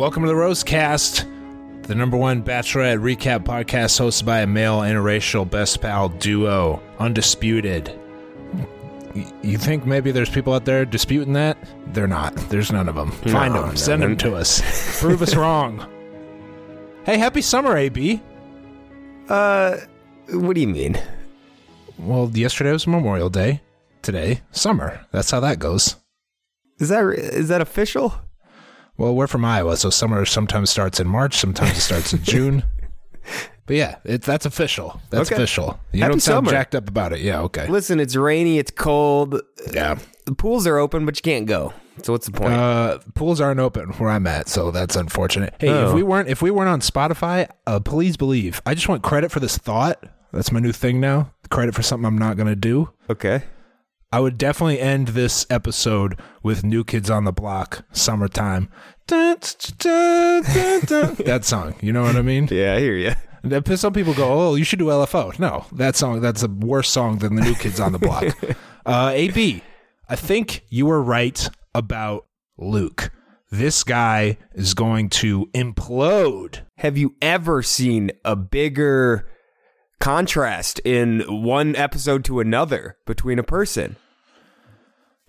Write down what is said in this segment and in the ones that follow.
Welcome to the Rosecast, the number one Bachelorette recap podcast hosted by a male interracial best pal duo, Undisputed. You think maybe there's people out there disputing that? They're not. There's none of them. Find No, them. no, Send them to us. Prove us wrong. Hey, happy summer, AB. Uh, what do you mean? Well, yesterday was Memorial Day. Today, summer. That's how that goes. Is that is that official? Well, we're from Iowa, so summer sometimes starts in March, sometimes it starts in June. But yeah, it, that's official. That's Okay. official. You Happy don't sound summer. jacked up about it. Yeah, okay. Listen, it's rainy, it's cold. Yeah. The pools are open, but you can't go. So what's the point? Uh, pools aren't open where I'm at, so that's unfortunate. Hey, if Oh. we weren't if we weren't on Spotify, uh, please believe. I just want credit for this thought. That's my new thing now. Credit for something I'm not going to do. okay. I would definitely end this episode with New Kids on the Block, Summertime. Dun, dun, dun, that song. You know what I mean? Yeah, I hear you. Some people go, "Oh, you should do LFO." No, that song that's a worse song than the New Kids on the Block. uh, AB, I think you were right about Luke. This guy is going to implode. Have you ever seen a bigger contrast in one episode to another between a person?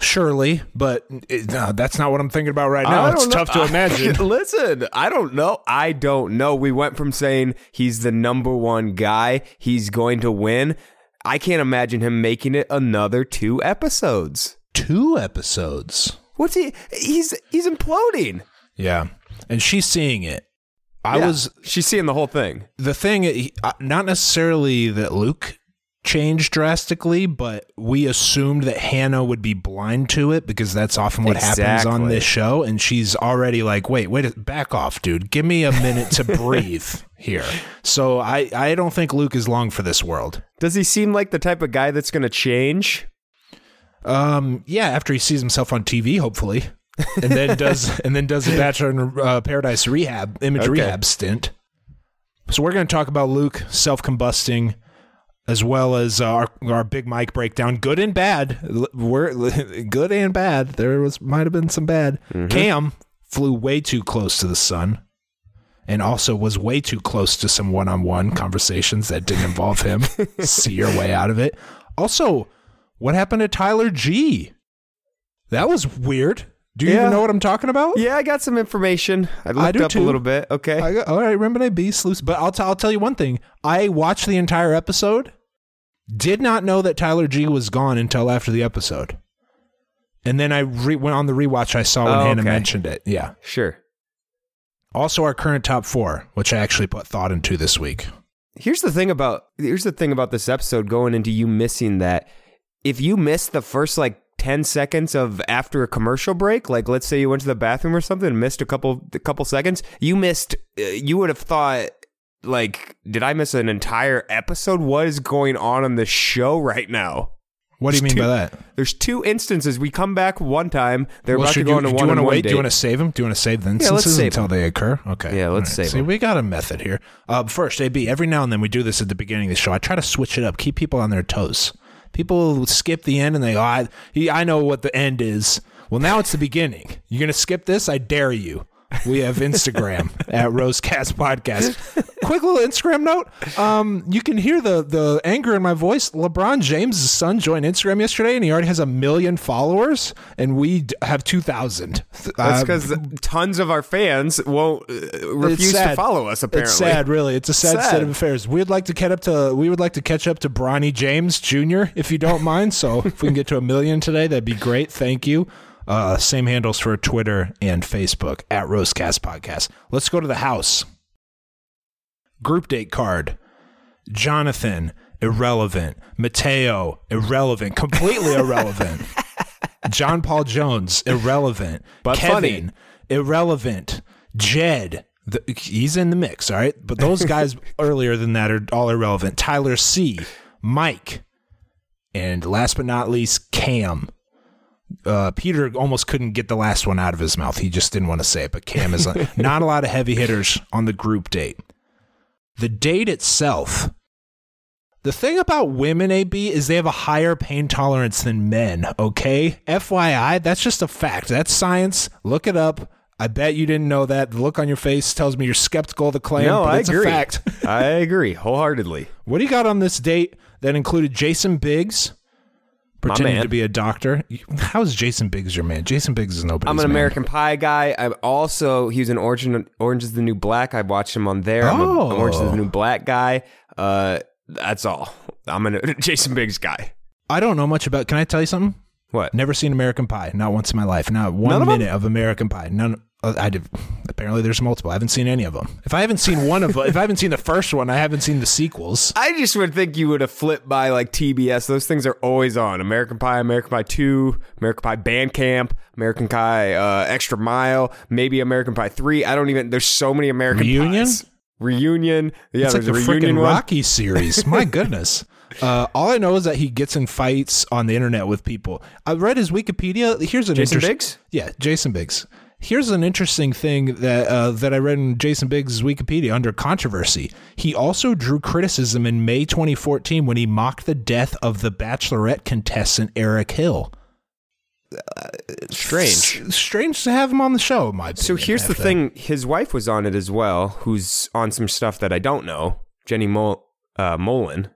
Surely, but it, no, that's not what I'm thinking about right now. It's know. tough to imagine. Listen, I don't know. I don't know. We went from saying he's the number one guy, he's going to win. I can't imagine him making it another two episodes. Two episodes. What's he? He's he's imploding. Yeah, and she's seeing it. I Yeah, was She's seeing the whole thing. the thing uh, not necessarily that luke changed drastically but we assumed that hannah would be blind to it because that's often what happens on this show. And she's already like wait wait back off dude. Give me a minute to breathe here. So i i don't think luke is long for this world. Does he seem like the type of guy that's going to change? um yeah after he sees himself on tv hopefully. And then does and then does a bachelor in uh, paradise rehab image Okay. rehab stint. So we're going to talk about luke self-combusting as well as uh, our our big mic breakdown. Good and bad. We're good and bad. There was might have been some bad. Cam flew way too close to the sun and also was way too close to some one-on-one conversations that didn't involve him. See your way out of it. Also what happened to tyler g? That was weird do you Yeah. even know what i'm talking about Yeah, I got some information. I looked do up too. a little bit. Okay. I got, all right, remember B sleuths, but I'll, t- I'll tell you one thing. I watched the entire episode, did not know that Tyler G was gone until after the episode, and then I re- went on the rewatch. I saw when Oh, Hannah okay. mentioned it. Yeah. sure. Also, our current top four, which I actually put thought into this week. Here's the thing about here's the thing about this episode going into you missing that if you miss the first like 10 seconds of after a commercial break like let's say you went to the bathroom or something and missed a couple a couple seconds you missed uh, you would have thought like did I miss an entire episode what is going on in the show right now What do you There's mean by that? There's two instances. We come back one time. They're Well, about to go you, on a do you one want to wait? date. Do you want to save them? Do you want to save the instances save until 'em. they occur? Okay. Yeah, let's right. save See, 'em. we got a method here. Uh, first, AB, every now and then we do this at the beginning of the show. I try to switch it up, keep people on their toes. People skip the end and they go, I, I know what the end is. Well, now it's the beginning. You're going to skip this? I dare you. We have Instagram at Rosecast Podcast. Quick little Instagram note. Um, you can hear the the anger in my voice. LeBron James' son joined Instagram yesterday, and he already has a million followers, and we d- have two thousand. That's because tons of our fans won't uh, refuse to follow us. Apparently, it's sad. Really, it's a sad, Sad. state of affairs. We'd like to catch up to we would like to catch up to Bronny James Jr. if you don't mind. So if we can get to a million today, that'd be great. Thank you. Uh, same handles for Twitter and Facebook at Rosecast Podcast. Let's go to the house. Group date card. Jonathan, irrelevant. Mateo, irrelevant. Completely irrelevant. John Paul Jones, irrelevant. But Kevin, funny. irrelevant. Jed, the, he's in the mix, all right? But those guys earlier than that are all irrelevant. Tyler C, Mike, and last but not least, Cam. Uh, Peter almost couldn't get the last one out of his mouth. He just didn't want to say it, but Cam is not a lot of heavy hitters on the group date. The date itself, the thing about women, AB, is they have a higher pain tolerance than men, okay? FYI, that's just a fact. That's science. Look it up. I bet you didn't know that. The look on your face tells me you're skeptical of the claim, no, but I it's agree. a fact. I agree wholeheartedly. What do you got on this date that included Jason Biggs pretending to be a doctor? How is Jason Biggs your man? Jason Biggs is nobody's I'm an man. American Pie guy. I'm also he was an Orange Orange is the New Black. I watched him on there. I'm a Oh. Orange is the New Black guy. Uh, that's all. I'm a Jason Biggs guy. I don't know much about. Can I tell you something? What? Never seen American Pie. Not once in my life. Not one None of minute of American Pie. None. Uh, I did. Apparently, there's multiple. I haven't seen any of them. If I haven't seen one of, if I haven't seen the first one, I haven't seen the sequels. I just would think you would have flipped by like TBS. Those things are always on. American Pie, American Pie 2, American Pie Band Camp, American Pie uh, Extra Mile, maybe American Pie 3. I don't even, there's so many American Reunion? Pies. Reunion. Yeah, it's like there's the reunion freaking. Rocky series. My goodness. Uh, all I know is that he gets in fights on the internet with people. I read his Wikipedia. Here's an Jason interest- Biggs? Yeah, Jason Biggs. Here's an interesting thing that uh, that I read in Jason Biggs' Wikipedia under controversy. He also drew criticism in May 2014 when he mocked the death of the Bachelorette contestant Eric Hill. Strange. S- strange to have him on the show. in My So here's the thing: his wife was on it as well, who's on some stuff that I don't know, Jenny Mol- uh, Mollen,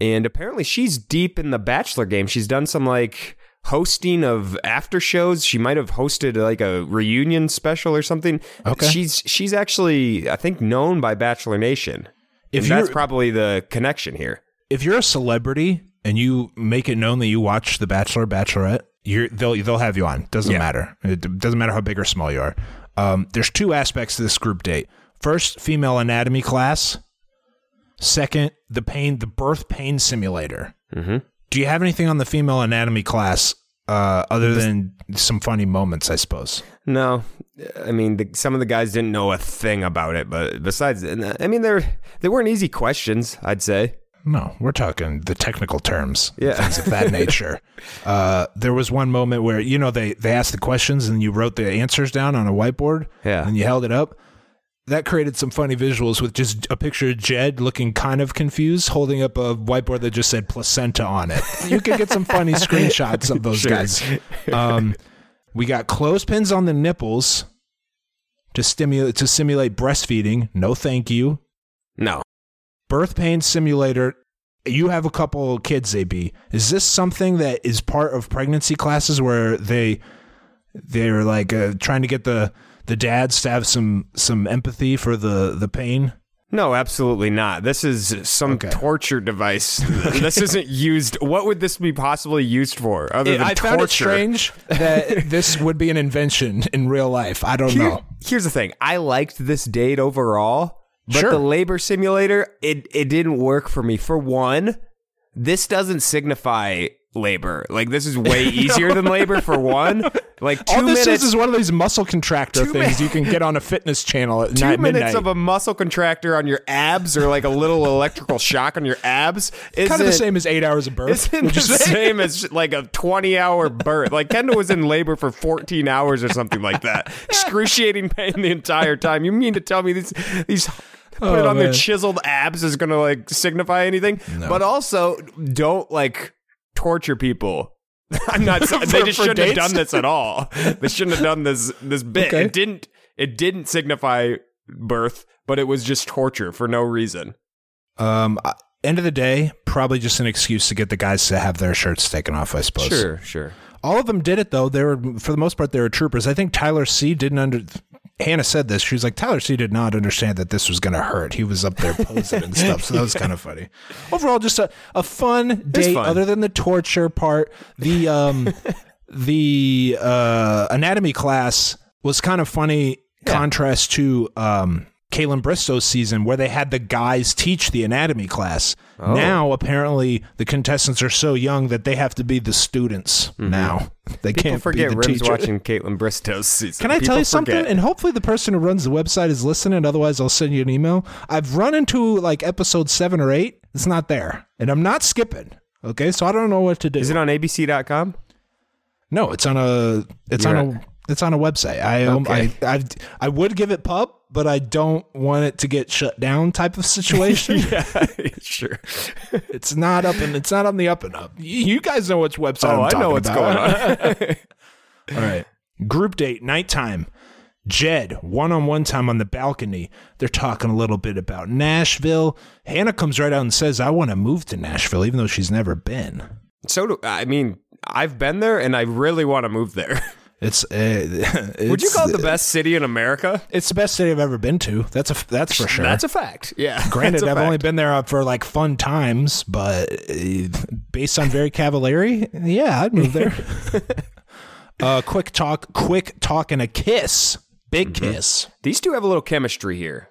and apparently she's deep in the Bachelor game. She's done some like hosting of after shows. She might have hosted like a reunion special or something. Okay. she's she's actually I think known by Bachelor Nation. If that's probably the connection here. if you're a celebrity and you make it known that you watch The Bachelor, Bachelorette, you're they'll they'll have you on. Doesn't Yeah. matter. It doesn't matter how big or small you are. Um, there's two aspects to this group date. First, female anatomy class. Second, the pain, the birth pain simulator. Mm-hmm. Do you have anything on the female anatomy class uh, other than some funny moments? I suppose. No, I mean the, some of the guys didn't know a thing about it, but besides, I mean they're they weren't easy questions. I'd say. No, we're talking the technical terms, Yeah. things of that nature. Uh, there was one moment where you know they they asked the questions and you wrote the answers down on a whiteboard, Yeah. and you held it up. That created some funny visuals with just a picture of Jed looking kind of confused, holding up a whiteboard that just said placenta on it. You could get some funny screenshots of those Sure. guys. Um, we got clothespins on the nipples to stimulate to simulate breastfeeding. No, thank you No, birth pain simulator you have a couple kids ab is this something that is part of pregnancy classes where they they're like uh, trying to get the the dads to have some some empathy for the the pain No, absolutely not. This is some Okay. torture device. this isn't used. What would this be possibly used for other than i torture? found it strange that this would be an invention in real life i don't Here- know Here's the thing. I liked this date overall, but Sure. the labor simulator it it didn't work for me. For one, this doesn't signify labor. Like this is way easier than labor. For one, like two all this minutes. is is one of these muscle contractor things min- you can get on a fitness channel at Two night minutes midnight. of a muscle contractor on your abs, or like a little electrical shock on your abs, is kind of the same as eight hours of birth Isn't the you same as like a 20 hour birth. Like Kendall was in labor for 14 hours or something like that. Excruciating pain the entire time. You mean to tell me these these put oh, it Oh, on their chiseled abs is gonna like signify anything? But also don't like torture people. I'm not saying they just shouldn't have done this at all. They shouldn't have done this this bit. Okay. It didn't It didn't signify birth, but it was just torture for no reason. Um, end of the day, probably just an excuse to get the guys to have their shirts taken off. I suppose. Sure, sure. All of them did it though. They were, for the most part, they were troopers. I think Tyler C didn't under. Hannah said this. She was like, Tyler C did not understand that this was going to hurt. He was up there posing and stuff. So that was kind of funny. Overall, just a, a fun date, fun. other than the torture part. The um, the uh, anatomy class was kind of funny. Contrast to um, Kaitlyn Bristowe's season, where they had the guys teach the anatomy class. Oh. Now, apparently, the contestants are so young that they have to be the students. Mm-hmm. Now they People can't forget be the Rim's teacher. watching Kaitlyn Bristowe's season. Can I People tell you something? forget. And hopefully the person who runs the website is listening. Otherwise, I'll send you an email. I've run into like episode seven or eight. It's not there, and I'm not skipping. Okay, so I don't know what to do. Is it on ABC.com? no, it's on a. It's You're on a. It's on a website. I, um, Okay. I I I would give it pub, but I don't want it to get shut down. Type of situation. yeah, sure. It's not up and it's not on the up and up. You guys know which website. Oh, I know what's about. going on. All right. Group date, nighttime. Jed, one on one time on the balcony. They're talking a little bit about Nashville. Hannah comes right out and says, I want to move to Nashville, even though she's never been. so do I mean, I've been there and I really want to move there. It's, uh, Would you call it the best city in America? It's the best city I've ever been to. That's a that's for sure. That's a fact. Yeah. Granted, I've only been there for like fun times, but uh, based on very Cavallari, yeah, I'd move there. uh, quick talk, quick talk, and a kiss, big Mm-hmm. kiss. These two have a little chemistry here.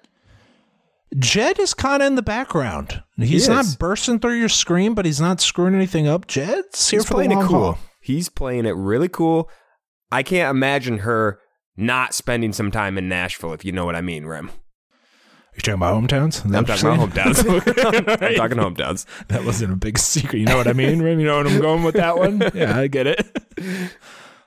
Jed is kind of in the background. He's He not bursting through your screen, but he's not screwing anything up. Jed's here He's for playing the long it cool. haul. He's playing it really cool. I can't imagine her not spending some time in Nashville, if you know what I mean, Rim. You talking about hometowns? I'm talking about hometowns. I'm talking hometowns. That wasn't a big secret. You know what I mean, Rim? You know what I'm going with that one? Yeah, I get it.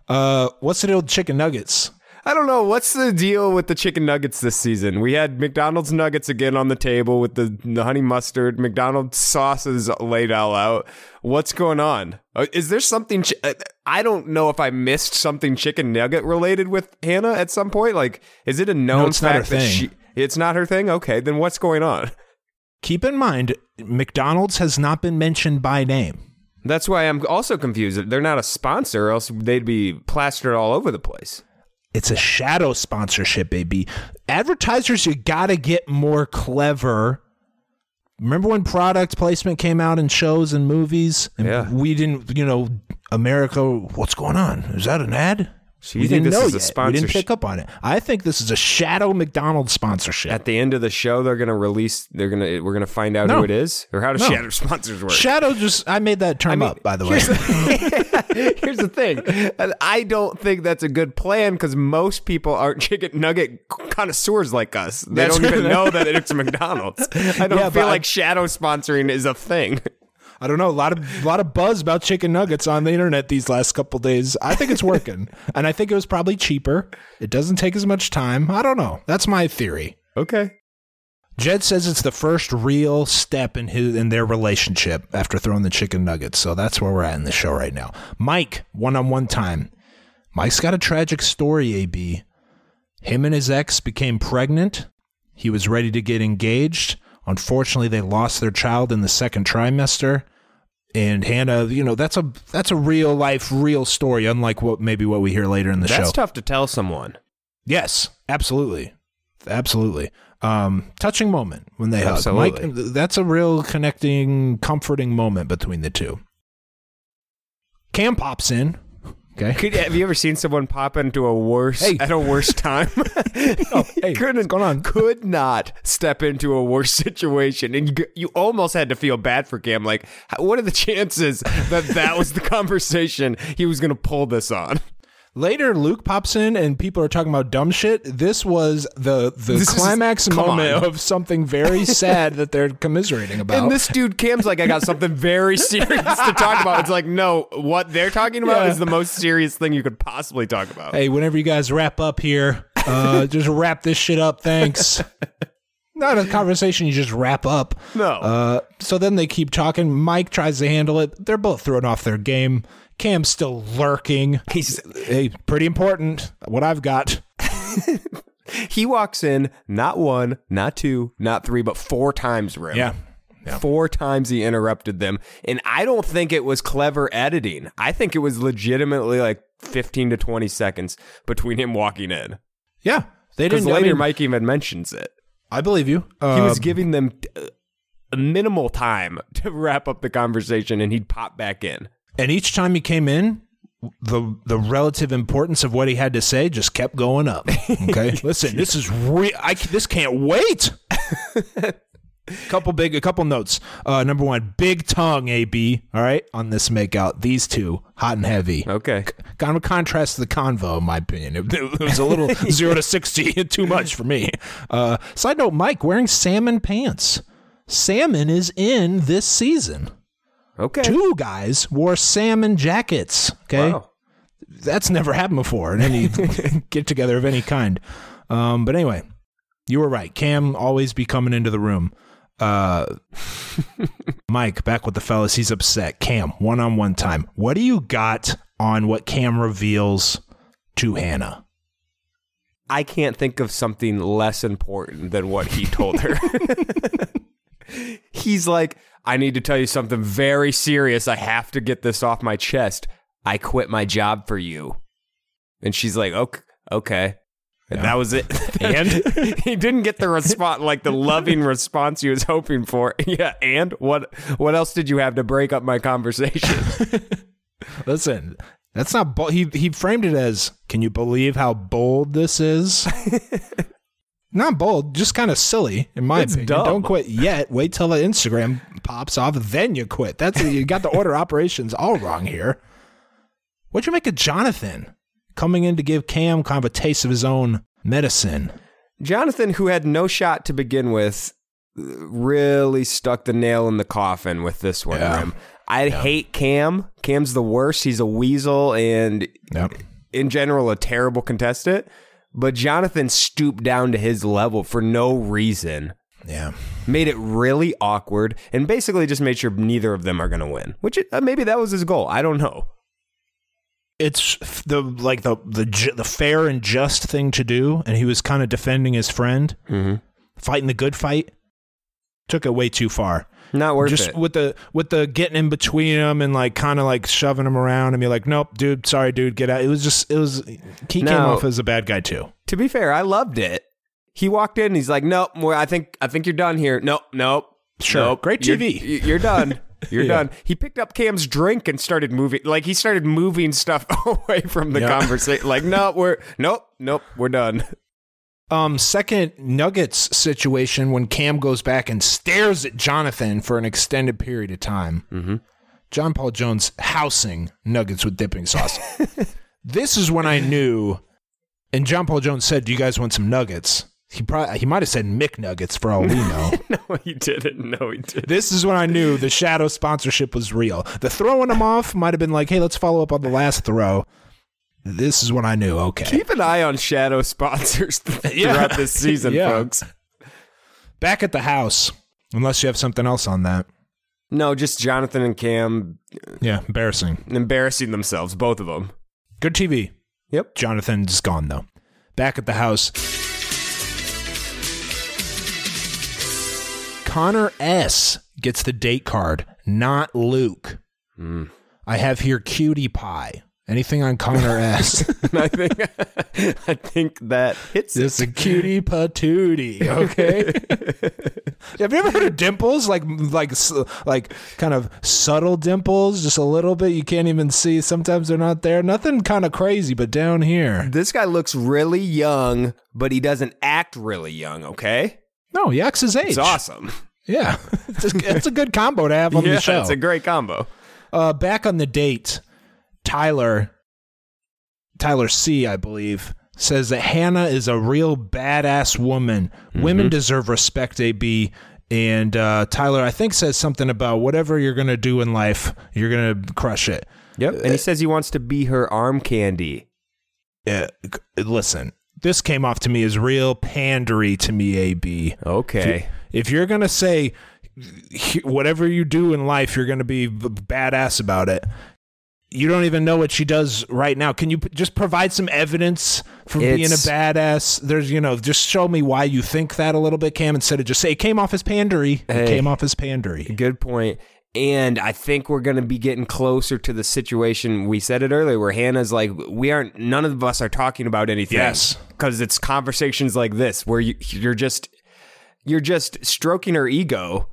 Uh, what's the deal with chicken nuggets? I don't know. What's the deal with the chicken nuggets this season? We had McDonald's nuggets again on the table with the, the honey mustard. McDonald's sauces laid all out. What's going on? Uh, Is there something? Chi- uh, I don't know if I missed something chicken nugget related with Hannah at some point. Like, is it a known it's not her fact that thing. she? It's not her thing. Okay, then what's going on? Keep in mind, McDonald's has not been mentioned by name. That's why I'm also confused. They're not a sponsor, or else they'd be plastered all over the place. It's a shadow sponsorship, baby. Advertisers, you got to get more clever. Remember when product placement came out in shows and movies? And Yeah. We didn't, you know, America, what's going on? Is that an ad? So we you think didn't this know is a yet. We didn't pick up on it. I think this is a shadow McDonald's sponsorship. At the end of the show, they're gonna release. They're gonna. We're gonna find out No. who it is, or how does No. shadow sponsors work? shadow just, I made that term mean, up, by the way. Here's the thing. I don't think that's a good plan because most people aren't chicken nugget connoisseurs like us. They That's don't even know that it's McDonald's. I don't Yeah, feel I- like shadow sponsoring is a thing. I don't know. A lot of lot of buzz about chicken nuggets on the internet these last couple days. I think it's working, and I think it was probably cheaper. It doesn't take as much time. I don't know. That's my theory. Okay. Jed says it's the first real step in his in their relationship after throwing the chicken nuggets. So that's where we're at in the show right now. Mike, one on one time. Mike's got a tragic story. Ab, him and his ex became pregnant. He was ready to get engaged. Unfortunately, they lost their child in the second trimester. And Hannah, you know, that's a that's a real life, real story, unlike what maybe what we hear later in the That's show. That's tough to tell someone. Yes, absolutely, absolutely. Um, touching moment when they Absolutely. hug. Mike, that's a real connecting, comforting moment between the two. Cam pops in. Okay. Could, have you ever seen someone pop into a worse Hey. at a worse time? Oh, hey, couldn't what's going on? could not step into a worse situation, and you, you almost had to feel bad for Cam. Like, what are the chances that that was the conversation he was going to pull this on? Later, Luke pops in and people are talking about dumb shit. This was the the This climax come moment on. of something very sad that they're commiserating about. And this dude Cam's like, I got something very serious to talk about. It's like, no, what they're talking about Yeah. is the most serious thing you could possibly talk about. hey, whenever you guys wrap up here, uh, just wrap this shit up. Thanks. Not a conversation you just wrap up. No. Uh, so then they keep talking. Mike tries to handle it. They're both throwing off their game. Cam's still lurking. He's Hey, pretty important. What I've got. He walks in not one, not two, not three, but four times, Rim. Yeah. Yeah. Four times he interrupted them. And I don't think it was clever editing. I think it was legitimately like 15 to 20 seconds between him walking in. Yeah. They didn't. later I, mean, Mike even mentions it. I believe you. He was um, giving them a minimal time to wrap up the conversation and he'd pop back in. And each time he came in, the the relative importance of what he had to say just kept going up. Okay, listen, this is real. I this can't wait. couple big, a couple notes. Uh, number one, big tongue, AB. All right, on this makeout, these two, hot and heavy. Okay. Kind of contrast to the convo, in my opinion. It, it was a little zero to sixty, too much for me. Uh, side note: Mike wearing salmon pants. Salmon is in this season. Okay. Two guys wore salmon jackets. Okay, Wow. that's never happened before in any get together of any kind. Um, but anyway, you were right. Cam always be coming into the room. Uh, Mike, back with the fellas. He's upset. Cam, one on one time. What do you got on what Cam reveals to Hannah? I can't think of something less important than what he told her. He's like, I need to tell you something very serious. I have to get this off my chest. I quit my job for you. And she's like, okay. okay. And that was it. And? he didn't get the response, like the loving response he was hoping for. Yeah. And what, what else did you have to break up my conversation? Listen, that's not bold. He he framed it as, "Can you believe how bold this is?" Not bold, just kind of silly, in my It's opinion. dumb. Don't quit yet. Wait till the Instagram pops off, then you quit. That's you got the order operations all wrong here. What'd you make of Jonathan coming in to give Cam kind of a taste of his own medicine? Jonathan, who had no shot to begin with, really stuck the nail in the coffin with this one. Yeah. I hate Cam. Cam's the worst. He's a weasel and, Yep. in general, a terrible contestant. But Jonathan stooped down to his level for no reason. Yeah. Made it really awkward and basically just made sure neither of them are going to win. Which it, uh, maybe that was his goal. I don't know. it's the like the the the fair and just thing to do, and he was kind of defending his friend, Mm-hmm. fighting the good fight. Took it way too far. Not worth Just it. with the with the getting in between them and like kind of like shoving them around and be like, nope, dude, sorry, dude, get out. It was just it was he came off as a bad guy too. to be fair, I loved it. He walked in. He's like, "Nope, I think I think you're done here. Nope, nope, Sure. nope. Great You're- TV. You're, done. You're Yeah. done." He picked up Cam's drink and started moving. Like he started moving stuff away from the Yeah. conversation. Like, no, we're nope, nope, we're done. Um, second Nuggets situation when Cam goes back and stares at Jonathan for an extended period of time. Mm-hmm. John Paul Jones housing Nuggets with dipping sauce. this is when I knew. And John Paul Jones said, "Do you guys want some nuggets?" He probably he might have said McNuggets for all we know. no, he didn't. No, he didn't. this is when I knew the shadow sponsorship was real. The throwing them off might have been like, "Hey, let's follow up on the last throw." This is when I knew. Okay, Keep an eye on shadow sponsors Yeah. throughout this season, Yeah. folks. back at the house. Unless you have something else on that. No, just Jonathan and Cam uh, Yeah, embarrassing. embarrassing themselves, both of them. Good TV. Yep. Jonathan's gone though. Back at the house. Connor S gets the date card, not Luke. Hmm. I have here cutie pie. Anything on Connor S? And I think I think that hits it. It's a cutie patootie, okay? have you ever heard of dimples? Like, like, like, kind of subtle dimples, just a little bit. You can't even see. Sometimes they're not there. Nothing kind of crazy, but down here, This guy looks really young, but he doesn't act really young, okay? no, he acts his age. It's awesome. Yeah, it's a, it's a good combo to have on yeah, the show. it's a great combo. uh, back on the date, Tyler, Tyler C, I believe, says that Hannah is a real badass woman. Mm-hmm. Women deserve respect, AB. And uh, Tyler, I think, says something about whatever you're going to do in life, you're going to crush it. Yep. And he says he wants to be her arm candy. Uh, listen, this came off to me as real pandery to me, AB. Okay. If you're going to say whatever you do in life, you're going to be badass about it. You don't even know what she does right now. Can you p- just provide some evidence for being a badass? There's, you know, just show me why you think that a little bit, Cam, instead of just say it came off as pandery. It came off as pandery. Good point. And I think we're going to be getting closer to the situation. We said it earlier where Hannah's like, we aren't, none of us are talking about anything. Yes. Because it's conversations like this where you, you're just, you're just stroking her ego,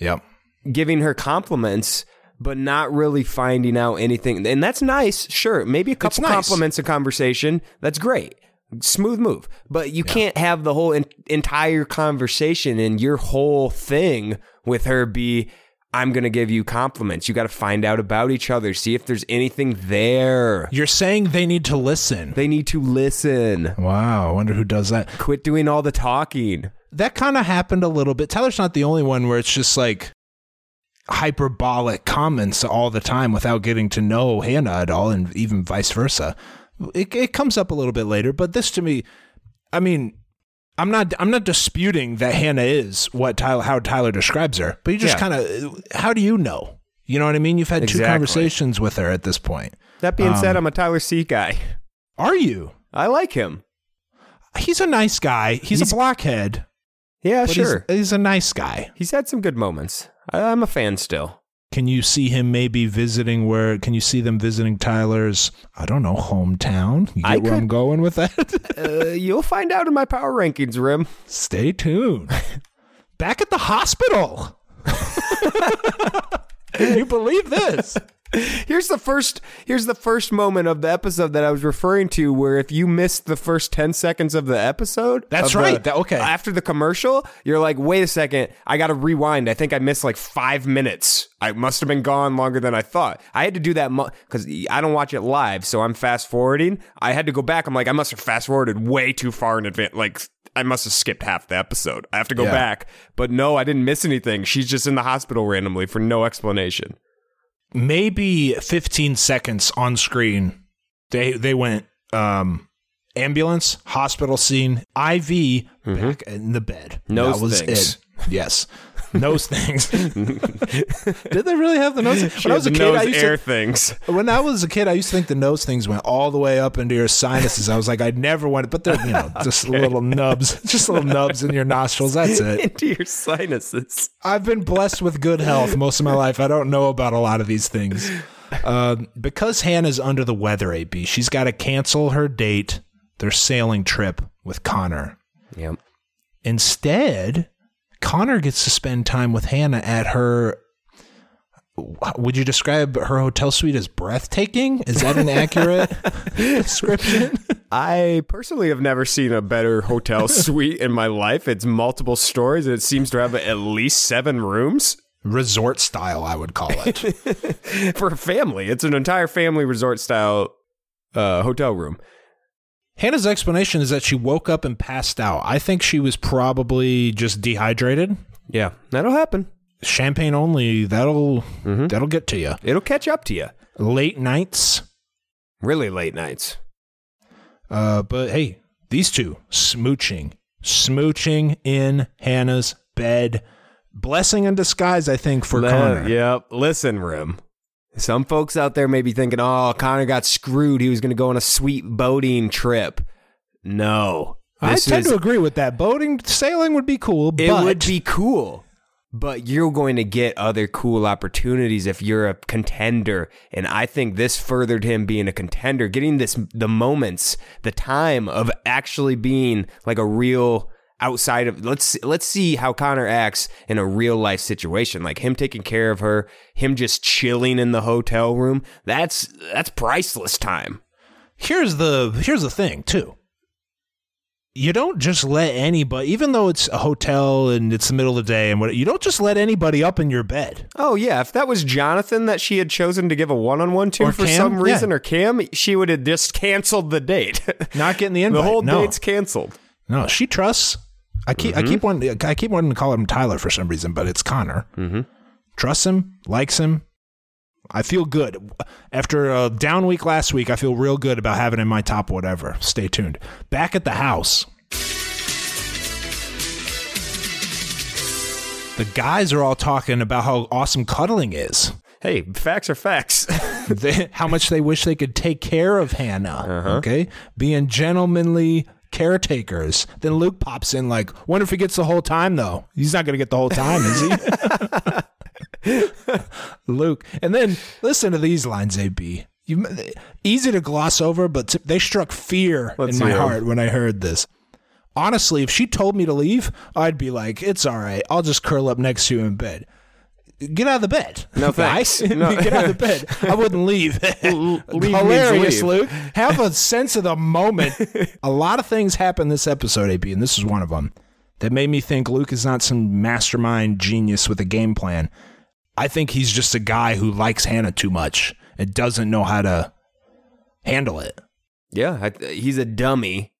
Yep. giving her compliments, but not really finding out anything. And that's nice. Sure. Maybe a couple nice. compliments a conversation. That's great. Smooth move. But you can't have the whole en- entire conversation and your whole thing with her be, I'm going to give you compliments. You got to find out about each other, see if there's anything there. You're saying they need to listen. They need to listen. Wow. I wonder who does that. Quit doing all the talking. that kind of happened a little bit. Tyler's not the only one where it's just like hyperbolic comments all the time without getting to know Hannah at all, and even vice versa. It, it comes up a little bit later, but this to me, I mean, I'm not I'm not disputing that Hannah is what Tyler how Tyler describes her, but you just Yeah. kind of how do you know? You know what I mean? You've had two conversations with her at this point. That being said, Um, I'm a Tyler C guy. Are you? I like him. He's a nice guy. He's, He's- a blockhead. Yeah, sure. He's, he's a nice guy. He's had some good moments. I'm a fan still. Can you see him maybe visiting where? Can you see them visiting Tyler's? I don't know hometown. You get I where I'm going with that. Uh, you'll find out in my power rankings, Rim. Stay tuned. Back at the hospital. Can you believe this? Here's the first. Here's the first moment of the episode that I was referring to, where if you missed the first ten seconds of the episode, That's the- right. That- okay. After the commercial, you're like, wait a second, I got to rewind. I think I missed like five minutes. I must have been gone longer than I thought. I had to do that because I don't watch it live, so I'm fast forwarding. I had to go back. I'm like, I must have fast forwarded way too far in advance. Like. I must have skipped half the episode. I have to go Yeah. back. But no, I didn't miss anything. She's just in the hospital randomly for no explanation. Maybe 15 seconds on screen. They they went um ambulance, hospital scene, IV, back in the bed. Mm-hmm. Nose that was things. it. Yes. Nose things. Did they really have the nose? She When I was a has kid, nose I used air to, things. when I was a kid, I used to think the nose things went all the way up into your sinuses. I was like, I'd never want it, but they're you know just little nubs, just little nubs in your nostrils. That's it. into your sinuses. I've been blessed with good health most of my life. I don't know about a lot of these things. Um, because Hannah's under the weather, AB, she's got to cancel her date, their sailing trip with Connor. Yep. Instead, Connor gets to spend time with Hannah at her. Would you describe her hotel suite as breathtaking? Is that an accurate description? I personally have never seen a better hotel suite in my life. It's multiple stories. and It seems to have at least seven rooms Resort style, I would call it. for a family. It's an entire family resort style uh, hotel room. Hannah's explanation is that she woke up and passed out. I think she was probably just dehydrated. Yeah, that'll happen. Champagne only, that'll that'll get to you. It'll catch up to you. Late nights. Really late nights. Uh, but hey, these two smooching, smooching in Hannah's bed. Blessing in disguise, I think, for Le- Connor. Yep. Listen, Rim. Some folks out there may be thinking, oh, Connor got screwed. He was going to go on a sweet boating trip. No. I tend is- to agree with that. Boating, sailing would be cool, It but would be cool. But you're going to get other cool opportunities if you're a contender. And I think this furthered him being a contender, getting this the moments, the time of actually being like a real outside of let's let's see how Connor acts in a real life situation. Like him taking care of her, him just chilling in the hotel room. That's that's priceless time. here's the here's the thing too. You don't just let anybody, even though it's a hotel and it's the middle of the day and what, you don't just let anybody up in your bed. Oh yeah, if that was Jonathan that she had chosen to give a one-on-one to Or for Cam, some yeah. reason, or Cam, she would have just canceled the date. Not getting the invite. the whole no. date's canceled. No, she trusts. I keep I keep wanting I keep wanting to call him Tyler for some reason, but it's Connor. Mm-hmm. Trusts him, likes him. I feel good after a down week last week. I feel real good about having him in my top whatever. Stay tuned. Back at the house, the guys are all talking about how awesome cuddling is. Hey, facts are facts. they, how much they wish they could take care of Hannah. Uh-huh. Okay, being gentlemanly caretakers. Then Luke pops in like, wonder if he gets the whole time though. He's not going to get the whole time, is he? Luke, and then listen to these lines, AB. You, easy to gloss over, but t- they struck fear Let's in my heart when I heard this. Honestly, if she told me to leave, I'd be like, "It's all right. I'll just curl up next to you in bed." Get out of the bed. No guys. thanks. No. Get out of the bed. I wouldn't leave. leave Hilarious, leave. Luke. Have a sense of the moment. a lot of things happen this episode, AB, and this is one of them that made me think Luke is not some mastermind genius with a game plan. I think he's just a guy who likes Hannah too much and doesn't know how to handle it. yeah, I, he's a dummy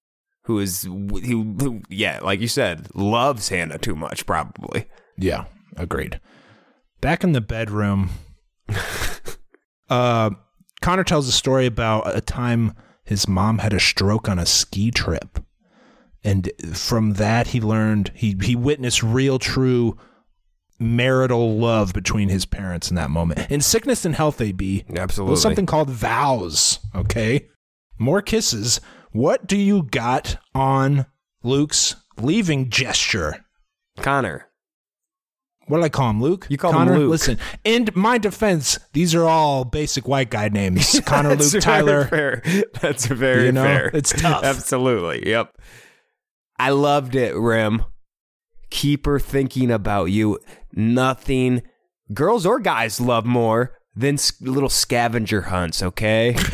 who is who, who yeah, like you said, loves Hannah too much probably. Yeah, agreed. Back in the bedroom, uh, Connor tells a story about a time his mom had a stroke on a ski trip. And from that, he learned, he, he witnessed real, true marital love between his parents in that moment. In sickness and health, AB, Absolutely. there's something called vows, okay? More kisses. What do you got on Luke's leaving gesture? Connor. What did I call him, Luke? You called him Luke. Listen, in my defense, these are all basic white guy names. Connor, That's Luke, very Tyler. Fair. That's very You know, fair. it's tough. Absolutely. Yep. I loved it, Rim. Keep her thinking about you. Nothing girls or guys love more than s- little scavenger hunts, okay?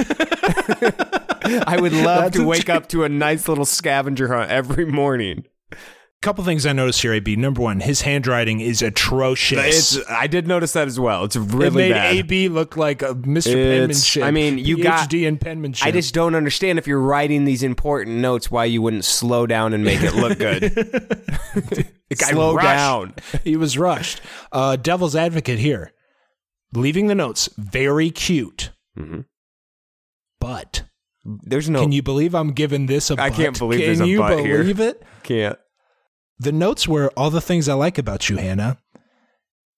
I would love That's to wake up to a nice little scavenger hunt every morning. Couple things I noticed here, AB. Number one, his handwriting is atrocious. It's, I did notice that as well. It's it really made bad. AB look like a Mr. It's- Penmanship. I mean, you got- PhD in penmanship. I just don't understand if you're writing these important notes why you wouldn't slow down and make it look good. slow rushed. down. he was rushed. Uh, devil's advocate here, leaving the notes very cute, Mhm. but There's no can you believe I'm giving this a? I butt? can't believe Can you butt here. believe it? can't. The notes were all the things I like about you, Hannah.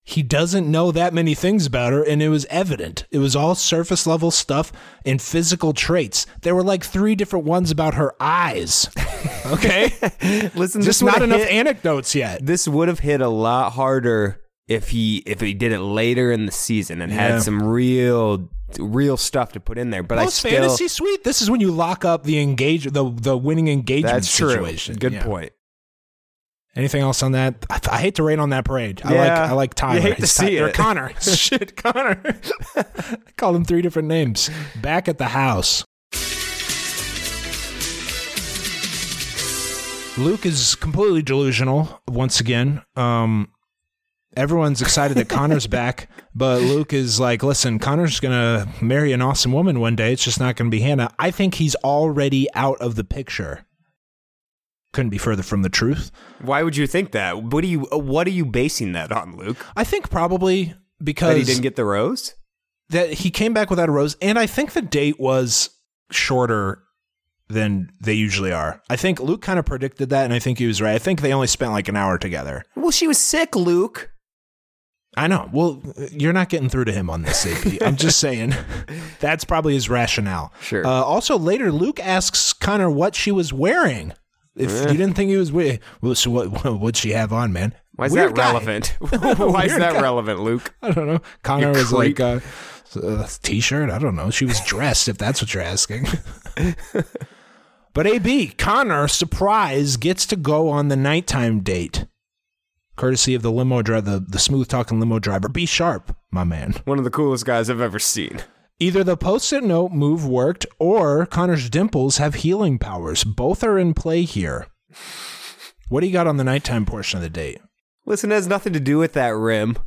He doesn't know that many things about her, and it was evident. It was all surface level stuff and physical traits. There were like three different ones about her eyes. Okay? Listen, Just this not enough hit- anecdotes yet. this would have hit a lot harder if he if he did it later in the season and Yeah. had some real real stuff to put in there. But Well, I still fantasy suite. This is when you lock up the engage the the winning engagement that's true. situation. Good Yeah. point. Anything else on that? I, I hate to rain on that parade. I like Yeah. I like Tyler. You hate to see Ty- or it. Connor. Shit, Connor. I called him three different names. Back at the house. Luke is completely delusional once again. Um, everyone's excited that Connor's back, but Luke is like, "Listen, Connor's gonna marry an awesome woman one day. It's just not gonna be Hannah." I think he's already out of the picture. Couldn't be further from the truth. Why would you think that? What are you what are you basing that on, Luke? I think probably because That he didn't get the rose? that he came back without a rose, and I think the date was shorter than they usually are. I think Luke kind of predicted that, and I think he was right. I think they only spent like an hour together. Well, she was sick, Luke. I know. Well, you're not getting through to him on this, AB. I'm just saying that's probably his rationale. Sure. Uh, also, later, Luke asks Connor what she was wearing. If you didn't think he was wearing, well, so what? What'd she have on, man? Why is Weird that guy. relevant? Why is that guy. relevant, Luke? I don't know. Connor was like uh, a t-shirt. I don't know. She was dressed, if that's what you're asking. but AB Connor, surprise, gets to go on the nighttime date, courtesy of the limo driver, the, the smooth talking limo driver. Be sharp, my man. One of the coolest guys I've ever seen. Either the post-it note move worked, or Connor's dimples have healing powers. Both are in play here. What do you got on the nighttime portion of the date? Listen, it has nothing to do with that rim.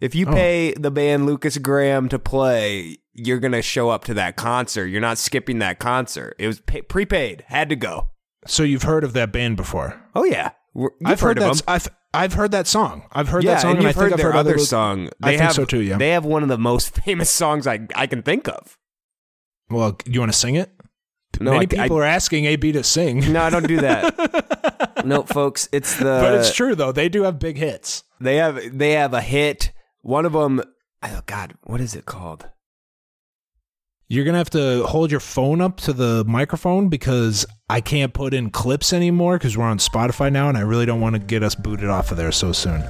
If you Oh. pay the band Lukas Graham to play, you're going to show up to that concert. You're not skipping that concert. It was pay- prepaid, had to go. So you've heard of that band before? Oh, yeah. You've I've heard, of them. I've I've heard that song. I've heard yeah, that song, and and, you've I think heard I've their heard other other song. I think have, so too, yeah. They have one of the most famous songs I, I can think of. Well, do you want to sing it? No, Many I, I- people are asking AB to sing. no, I don't do that. no, folks, it's the. but it's true though. They do have big hits. They have they have a hit. One of them Oh God, what is it called? You're gonna have to hold your phone up to the microphone because I can't put in clips anymore because we're on Spotify now, and I really don't want to get us booted off of there so soon.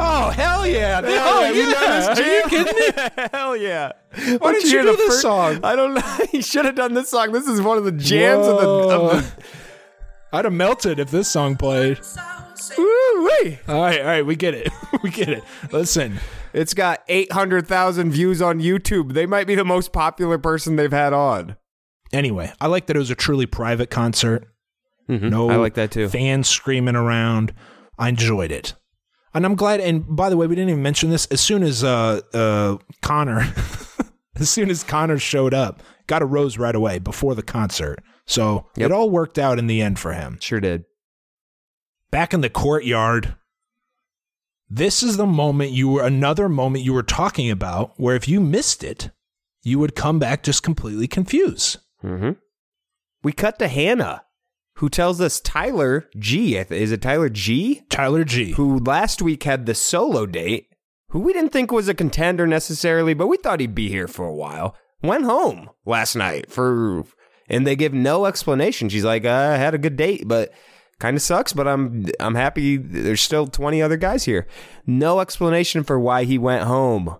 Oh hell yeah! Oh, Have you yeah. done this, Are you kidding me? hell yeah! Why didn't you do this song? I don't know. You should have done this song. This is one of the jams of the, of the. I'd have melted if this song played. Woo-wee. All right, all right, we get it. we get it. Listen, It's got eight hundred thousand views on YouTube. They might be the most popular person they've had on. anyway, I like that it was a truly private concert. No, I like that too. Fans screaming around. I enjoyed it, and I'm glad. And by the way, we didn't even mention this. As soon as uh uh Connor, as soon as Connor showed up, got a rose right away before the concert. So Yep. it all worked out in the end for him. Sure did. back in the courtyard. This is the moment you were another moment you were talking about where if you missed it, you would come back just completely confused. Mm-hmm. We cut to Hannah, who tells us Tyler G. Is it Tyler G? Tyler G. Who last week had the solo date, who we didn't think was a contender necessarily, but we thought he'd be here for a while. Went home last night for, and they give no explanation. She's like, I had a good date, but kind of sucks. But I'm I'm happy. There's still 20 other guys here. No explanation for why he went home.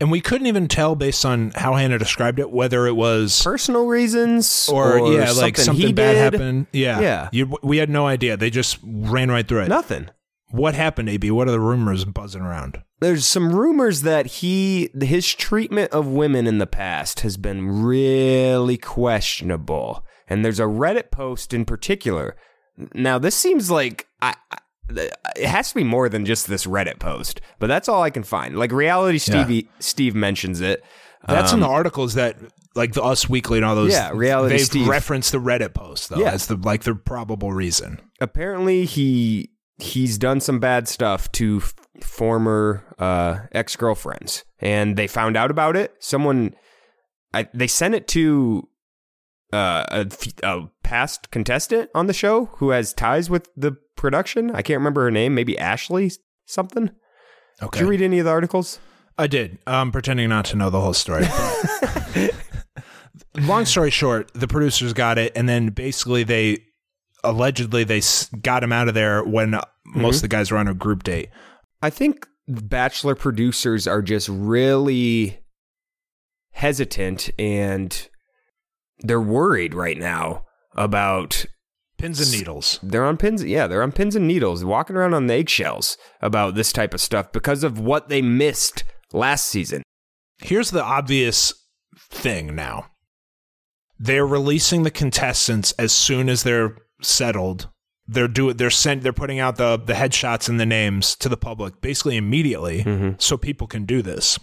And we couldn't even tell based on how Hannah described it whether it was Personal reasons, or, yeah, like something bad did. happened. Yeah. Yeah. You, we had no idea. They just ran right through it. Nothing. What happened, AB? What are the rumors buzzing around? there's some rumors that he his treatment of women in the past has been really questionable and there's a reddit post in particular now this seems like I, I it has to be more than just this reddit post but that's all i can find like reality Yeah. stevie steve mentions it That's Um, in the articles that like the Us Weekly and all those. Yeah, Reality They've Steve. referenced the Reddit post though Yeah. as the like the probable reason. apparently he he's done some bad stuff to f- former uh, ex-girlfriends and they found out about it someone I, they sent it to uh, a, a past contestant on the show who has ties with the production i can't remember her name maybe ashley something Okay. did you read any of the articles I did. I'm pretending not to know the whole story. Long story short, the producers got it, and then basically they allegedly they got him out of there when uh, most of the guys were on a group date. I think bachelor producers are just really hesitant and they're worried right now about Pins and needles. they're on pins yeah they're on pins and needles walking around on the eggshells about this type of stuff because of what they missed last season Here's the obvious thing now. They're releasing the contestants as soon as they're settled. They're do they're sent they're putting out the the headshots and the names to the public basically immediately mm-hmm. so people can do this.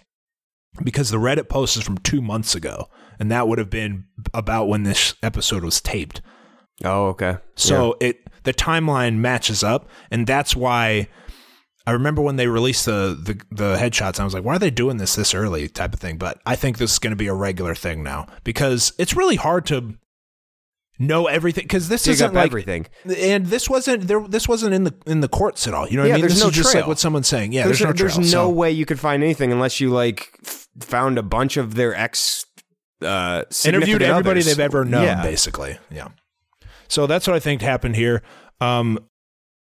Because the Reddit post is from 2 months ago and that would have been about when this episode was taped. oh okay So it the timeline matches up, and that's why I remember when they released the, the the headshots. I was like, why are they doing this this early? Type of thing. But I think this is going to be a regular thing now because it's really hard to know everything because this dig isn't like everything and this wasn't there. This wasn't in the in the courts at all. You know what Yeah, I mean? there's This no is just like trail. what someone's saying. Yeah, there's, there's, no there's trail. no So- way you could find anything unless you like f- found a bunch of their ex uh interviewed everybody others. they've ever known, yeah. basically. Yeah. So that's what I think happened here. Um,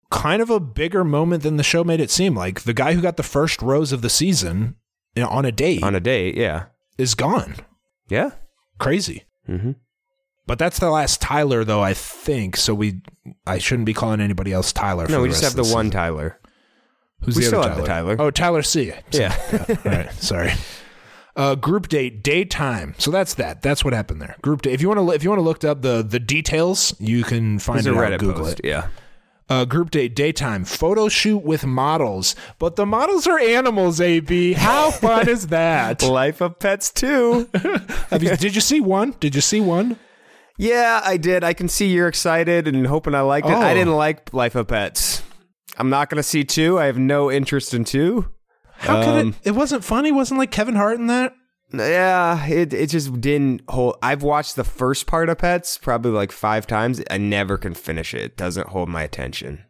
kind of a bigger moment than the show made it seem. Like the guy who got the first rose of the season you know, on a date on a date yeah is gone. yeah Crazy. mm-hmm. But that's the last Tyler, though. I think so. We I shouldn't be calling anybody else Tyler. for no we just have the one tyler Who's we the still other have the Tyler? Tyler. Oh, Tyler C. Yeah. All right. Sorry. Uh, group date, daytime. So that's that. That's what happened there. Group date. If you want to, if you want to look up the the details, you can find There's it a out. Reddit Google post. it. Yeah. Uh, group date, daytime. Photo shoot with models, but the models are animals. AB, how fun is that? Life of Pets too. You, did you see one? Did you see one? yeah, I did. I can see you're excited and hoping I liked it. I Oh. didn't like Life of Pets. I'm not going to see two. I have no interest in two. How could Um, it? It wasn't funny. Wasn't like Kevin Hart in that. Yeah, it it just didn't hold. I've watched the first part of Pets probably like five times. I never can finish it. It doesn't hold my attention.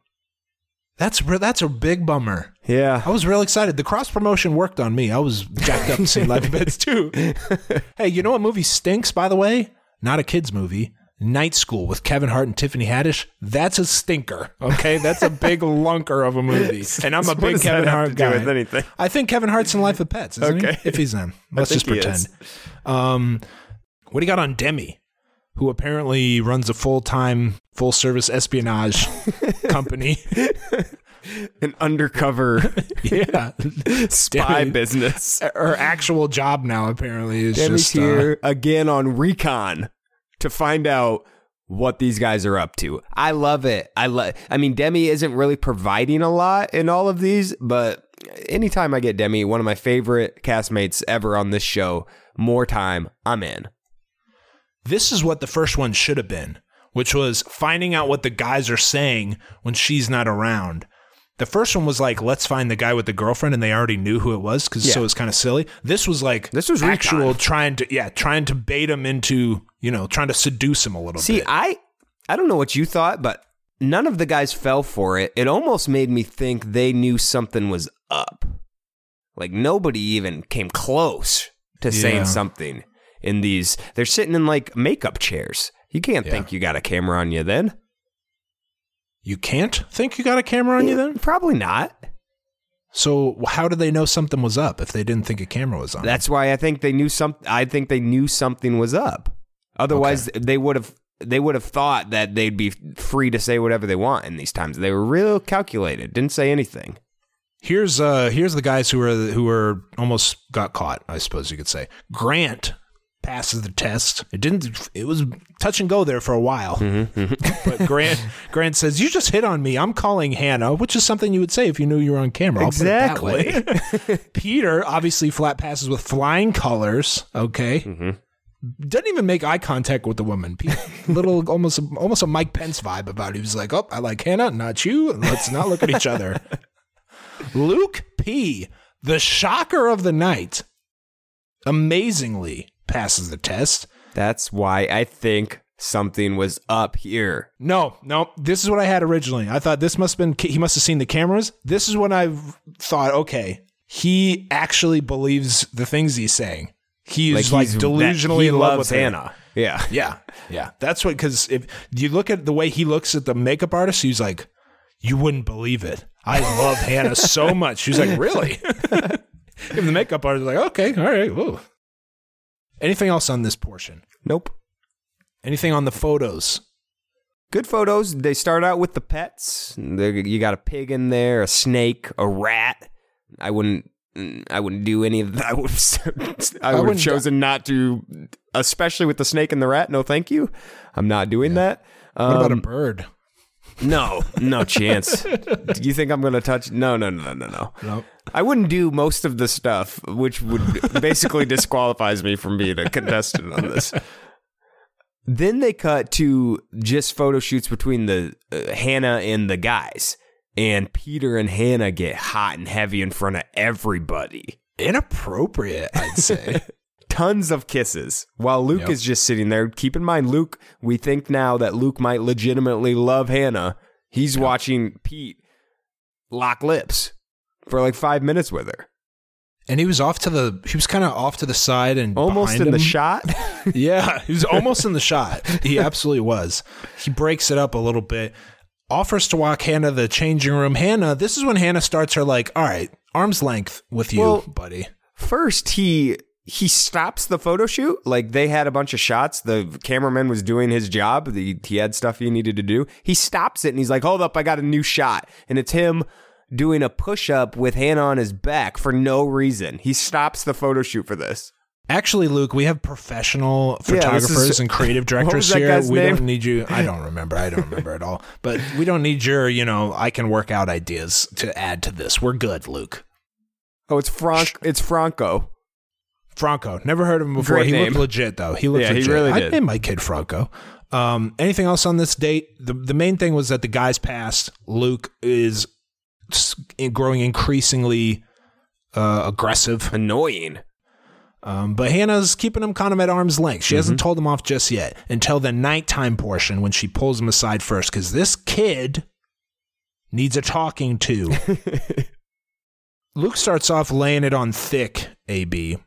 That's re- that's a big bummer. Yeah. I was real excited. The cross promotion worked on me. I was jacked up to see Life Pets too. hey, you know what movie stinks, by the way? Not a kids movie. Night School with Kevin Hart and Tiffany Haddish. That's a stinker. Okay, that's a big lunker of a movie. And I'm a big Kevin Hart guy. with anything? I think Kevin Hart's in Life of Pets. Isn't Okay. he? If he's in, let's just pretend. Um, what do you got on Demi, who apparently runs a full time, full service espionage company? An undercover yeah, spy Demi- business. her actual job now apparently is Demi's just uh, here again on recon to find out what these guys are up to. I love it. I love. I mean, Demi isn't really providing a lot in all of these, but anytime I get Demi, one of my favorite castmates ever on this show, more time, I'm in. This is what the first one should have been, which was finding out what the guys are saying when she's not around. The first one was like, let's find the guy with the girlfriend, and they already knew who it was because so Yeah. it's kind of silly. This was like This was actual recon. trying to yeah trying to bait him into you know trying to seduce him a little See, bit. I I don't know what you thought, but none of the guys fell for it. It almost made me think they knew something was up. Like nobody even came close to Yeah. saying something in these. They're sitting in like makeup chairs. You can't Yeah. think you got a camera on you then. You can't think you got a camera on you then. Probably not. So how did they know something was up if they didn't think a camera was on? That's why I think they knew some. I think they knew something was up. Otherwise, they would have. They would have thought that they'd be free to say whatever they want in these times. They were real calculated. Didn't say anything. Here's uh here's the guys who are who are almost got caught. I suppose you could say Grant passes the test. It didn't. It was touch and go there for a while. Mm-hmm, mm-hmm. but Grant Grant says, "You just hit on me. I'm calling Hannah," which is something you would say if you knew you were on camera. I'll put it that way. Peter obviously flat passes with flying colors. Okay. Mm-hmm. Doesn't even make eye contact with the woman. Pe- Little, almost, almost a Mike Pence vibe about it. He was like, "Oh, I like Hannah, not you. Let's not look at each other." Luke P, the shocker of the night, amazingly passes the test. That's why I think something was up here. No, no, this is what I had originally. I thought this must have been, he must have seen the cameras. This is when I thought, okay, he actually believes the things he's saying. He's like, he's- delusionally he in love with. Hannah. Yeah. Yeah, yeah. That's what because if you look at the way he looks at the makeup artist, he's like, you wouldn't believe it. I love Hannah so much. She's like, really? if the makeup artist is like, okay, all right, whoa. Anything else on this portion? Nope. Anything on the photos? Good photos. They start out with the pets. You got a pig in there, a snake, a rat. I wouldn't. I wouldn't do any of that. I would. Have, I would have chosen not to, especially with the snake and the rat. No, thank you. I'm not doing that. What about a Um, bird? No, no chance. do you think I'm going to touch? No, no, no, no, no. Nope. I wouldn't do most of the stuff, which would basically disqualifies me from being a contestant on this. Then they cut to just photo shoots between the uh, Hannah and the guys, and Peter and Hannah get hot and heavy in front of everybody. Inappropriate, I'd say. Tons of kisses while Luke Yep. is just sitting there. Keep in mind, Luke. We think now that Luke might legitimately love Hannah. He's watching Pete lock lips for like five minutes with her, and he was off to the. He was kind of off to the side and almost in the shot. Yeah, he was almost in the shot. He absolutely was. He breaks it up a little bit, offers to walk Hannah the changing room. Hannah, this is when Hannah starts her like, all right, arm's length with you, Well- buddy. First, he he stops the photo shoot. Like they had a bunch of shots. The cameraman was doing his job. The, he had stuff he needed to do. He stops it and he's like, "Hold up, I got a new shot." And it's him doing a push up with Hannah on his back for no reason. He stops the photo shoot for this. Actually, Luke, we have professional Yeah, photographers is- and creative directors here. We name? don't need you. I don't remember. I don't remember at all. But we don't need your, you know, I can work out ideas to add to this. We're good, Luke. Oh, it's Frank. It's Franco. Franco. Never heard of him before. Great he name. looked legit though. He looked Yeah, he legit. really I did. named my kid Franco. Um, anything else on this date? The the main thing was that the guys passed. Luke is growing increasingly uh, aggressive, Annoying. um, but Hannah's keeping him kind of at arm's length. She Mm-hmm. hasn't told him off just yet until the nighttime portion when she pulls him aside first because this kid needs a talking to. Luke starts off laying it on thick, AB.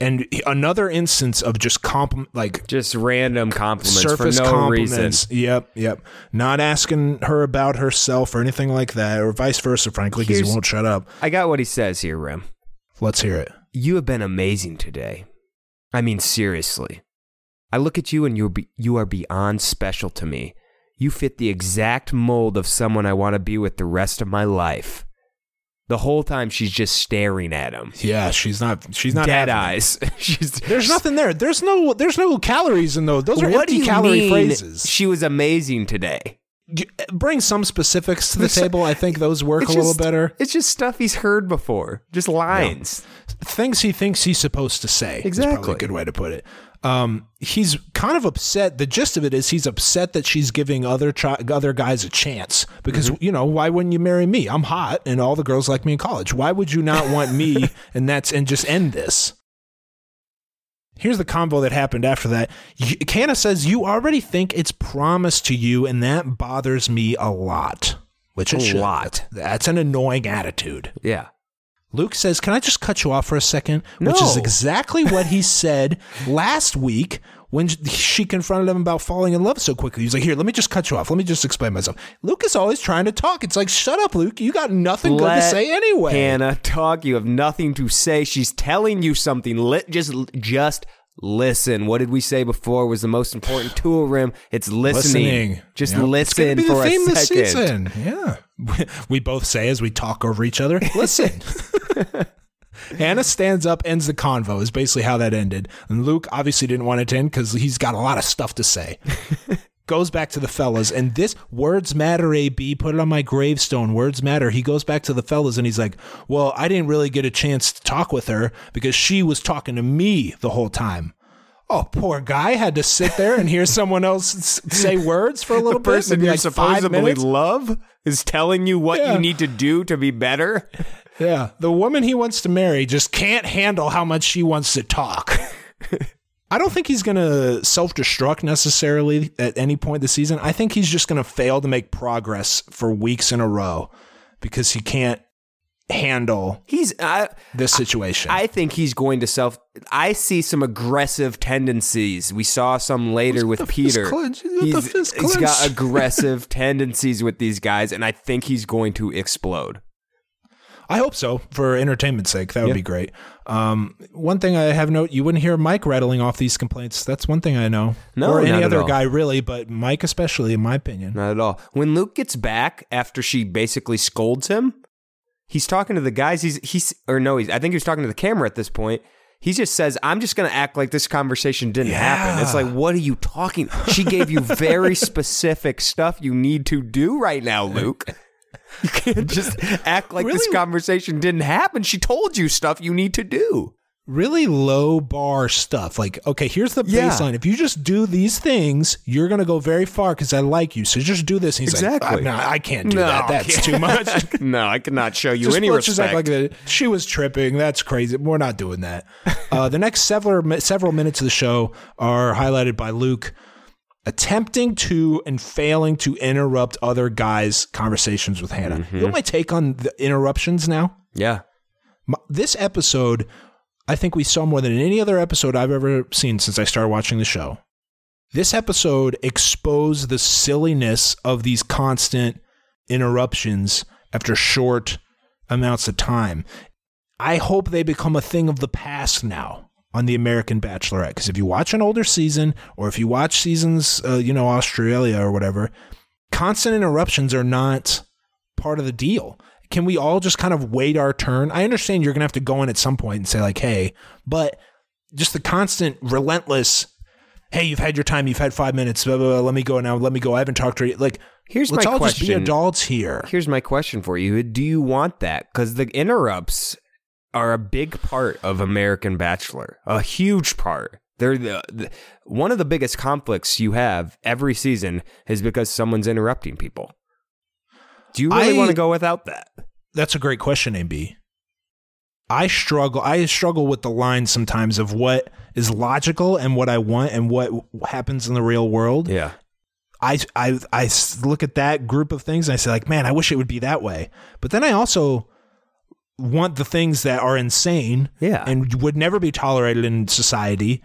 And another instance of just compliment, like Just random compliments surface for no compliments. reason. Yep, yep. Not asking her about herself or anything like that, or vice versa, frankly, because he won't shut up. I got what he says here, Rim. Let's hear it. You have been amazing today. I mean, seriously. I look at you and you're be- you are beyond special to me. You fit the exact mold of someone I want to be with the rest of my life. The whole time she's just staring at him. Yeah, she's not. She's not Dead eyes. she's There's nothing there. There's no. There's no calories in those. Those are what empty you calorie phrases. She was amazing today. Bring some specifics to the table. I think those work It's a little just- better. It's just stuff he's heard before. Just lines. Things he thinks he's supposed to say. Exactly. a good way to put it. Um, he's kind of upset. The gist of it is he's upset that she's giving other chi- other guys a chance because Mm-hmm. you know why wouldn't you marry me? I'm hot and all the girls like me in college. Why would you not want me? and that's and just end this. Here's the convo that happened after that. Hannah says you already think it's promised to you, and that bothers me a lot. Which it A lot. That's an annoying attitude. Yeah. Luke says, Can I just cut you off for a second? Which is exactly what he said last week when she confronted him about falling in love so quickly. He's like, Here, let me just cut you off. Let me just explain myself. Luke is always trying to talk. It's like, Shut up, Luke. You got nothing good to say anyway. Hannah, talk. You have nothing to say. She's telling you something. Let just just listen. What did we say before was the most important tool rim? It's listening. Listening. Just Yep. Listen for theme a second. season. Yeah. We both say as we talk over each other, listen. Hannah stands up, ends the convo, is basically how that ended. And Luke obviously didn't want it to end because he's got a lot of stuff to say. Goes back to the fellas, and this words matter, AB, put it on my gravestone. Words matter. He goes back to the fellas and he's like, Well, I didn't really get a chance to talk with her because she was talking to me the whole time. Oh, poor guy had to sit there and hear someone else say words for a little The person bit. maybe you're like supposedly love is telling you what Yeah. you need to do to be better. Yeah, the woman he wants to marry just can't handle how much she wants to talk. I don't think he's going to self destruct necessarily at any point this season. I think he's just going to fail to make progress for weeks in a row because he can't handle He's. I, this situation. I think he's going to self. I see some aggressive tendencies. We saw some later with the Peter. With the he's got aggressive tendencies with these guys, and I think he's going to explode. I hope so for entertainment's sake. That would Yeah. be great. Um, one thing I have note: you wouldn't hear Mike rattling off these complaints. That's one thing I know. No, or any other guy really, but Mike especially, in my opinion. Not at all. When Luke gets back after she basically scolds him, he's talking to the guys. He's he's or no, he's I think he was talking to the camera at this point. He just says, "I'm just going to act like this conversation didn't happen." It's like, what are you talking? She gave you very specific stuff you need to do right now, Luke. You can't just act like this conversation didn't happen. She told you stuff you need to do. really low bar stuff. Like, okay, here's the Yeah. baseline. If you just do these things, you're gonna go very far because I like you. So just do this. And he's Exactly. like, "I'm not- I can't do No, that. That's too much. no, I cannot show you just, any respect. like. She was tripping. That's crazy. We're not doing that. Uh, the next several several minutes of the show are highlighted by Luke attempting to and failing to interrupt other guys' conversations with Hannah. Mm-hmm. You know my take on the interruptions now? yeah. M- This episode, I think we saw more than any other episode I've ever seen since I started watching the show. This episode exposed the silliness of these constant interruptions after short amounts of time. I hope they become a thing of the past now on the American Bachelorette. Because if you watch an older season, or if you watch seasons, uh, you know, Australia or whatever, constant interruptions are not part of the deal. Can we all just kind of wait our turn? I understand you're going to have to go in at some point and say, like, hey, but just the constant, relentless, hey, you've had your time, you've had five minutes, blah, blah, blah, let me go now, let me go. I haven't talked to you. Like, Here's let's my all just be adults here. Here's my question for you. Do you want that? Because the interrupts are a big part of American Bachelor, a huge part. They're the, the one of the biggest conflicts you have every season is because someone's interrupting people. Do you really I- want to go without that? That's a great question, AB. I struggle. I struggle with the line sometimes of what is logical and what I want and what happens in the real world. Yeah. I I I look at that group of things and I say like, man, I wish it would be that way. But then I also want the things that are insane Yeah. and would never be tolerated in society.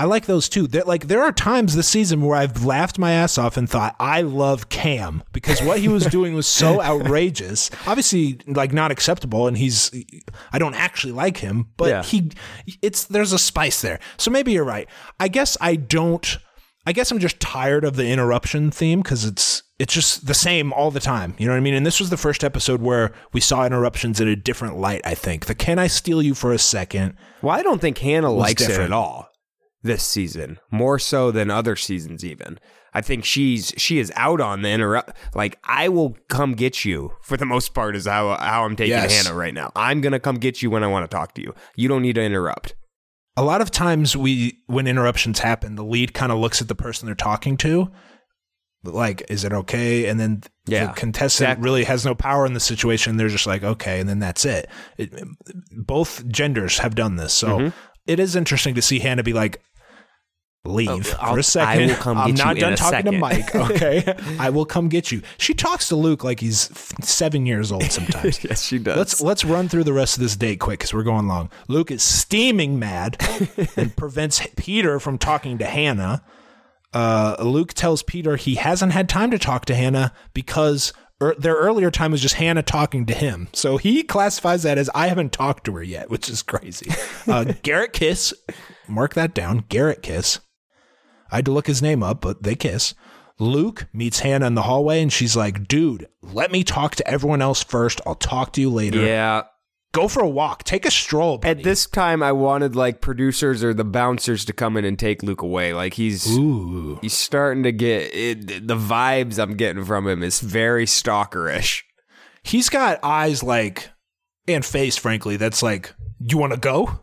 I like those too. There, like there are times this season where I've laughed my ass off and thought I love Cam because what he was doing was so outrageous. Obviously, like not acceptable, and he's I don't actually like him, but Yeah. he it's there's a spice there. So maybe you're right. I guess I don't. I guess I'm just tired of the interruption theme because it's it's just the same all the time. You know what I mean? And this was the first episode where we saw interruptions in a different light. I think the "Can I steal you for a second? Well, I don't think Hannah likes it different. at all this season, more so than other seasons. Even I think she's she is out on the interrupt. Like I will come get you for the most part is how how I'm taking Yes. Hannah right now. I'm gonna come get you when I want to talk to you. You don't need to interrupt. A lot of times we when interruptions happen the lead kind of looks at the person they're talking to like is it okay and then Yeah, the contestant exactly. really has no power in the situation they're just like okay and then that's it, it both genders have done this so Mm-hmm. it is interesting to see hannah be like leave Oh, for a second I will come i'm not done talking to mike okay i will come get you she talks to luke like he's seven years old sometimes yes, she does. Let's let's run through the rest of this date quick because we're going long. Luke is steaming mad and prevents Peter from talking to Hannah. Uh, Luke tells Peter he hasn't had time to talk to Hannah because er, their earlier time was just Hannah talking to him. So he classifies that as I haven't talked to her yet, which is crazy. Uh, Garrett kiss, mark that down. Garrett kiss. I had to look his name up, but they kiss. Luke meets Hannah in the hallway and she's like, dude, let me talk to everyone else first. I'll talk to you later. yeah. Go for a walk. Take a stroll. buddy. At this time, I wanted like producers or the bouncers to come in and take Luke away. Like he's Ooh. he's starting to get it, the vibes I'm getting from him is very stalkerish. He's got eyes like, and face, frankly, that's like, you want to go?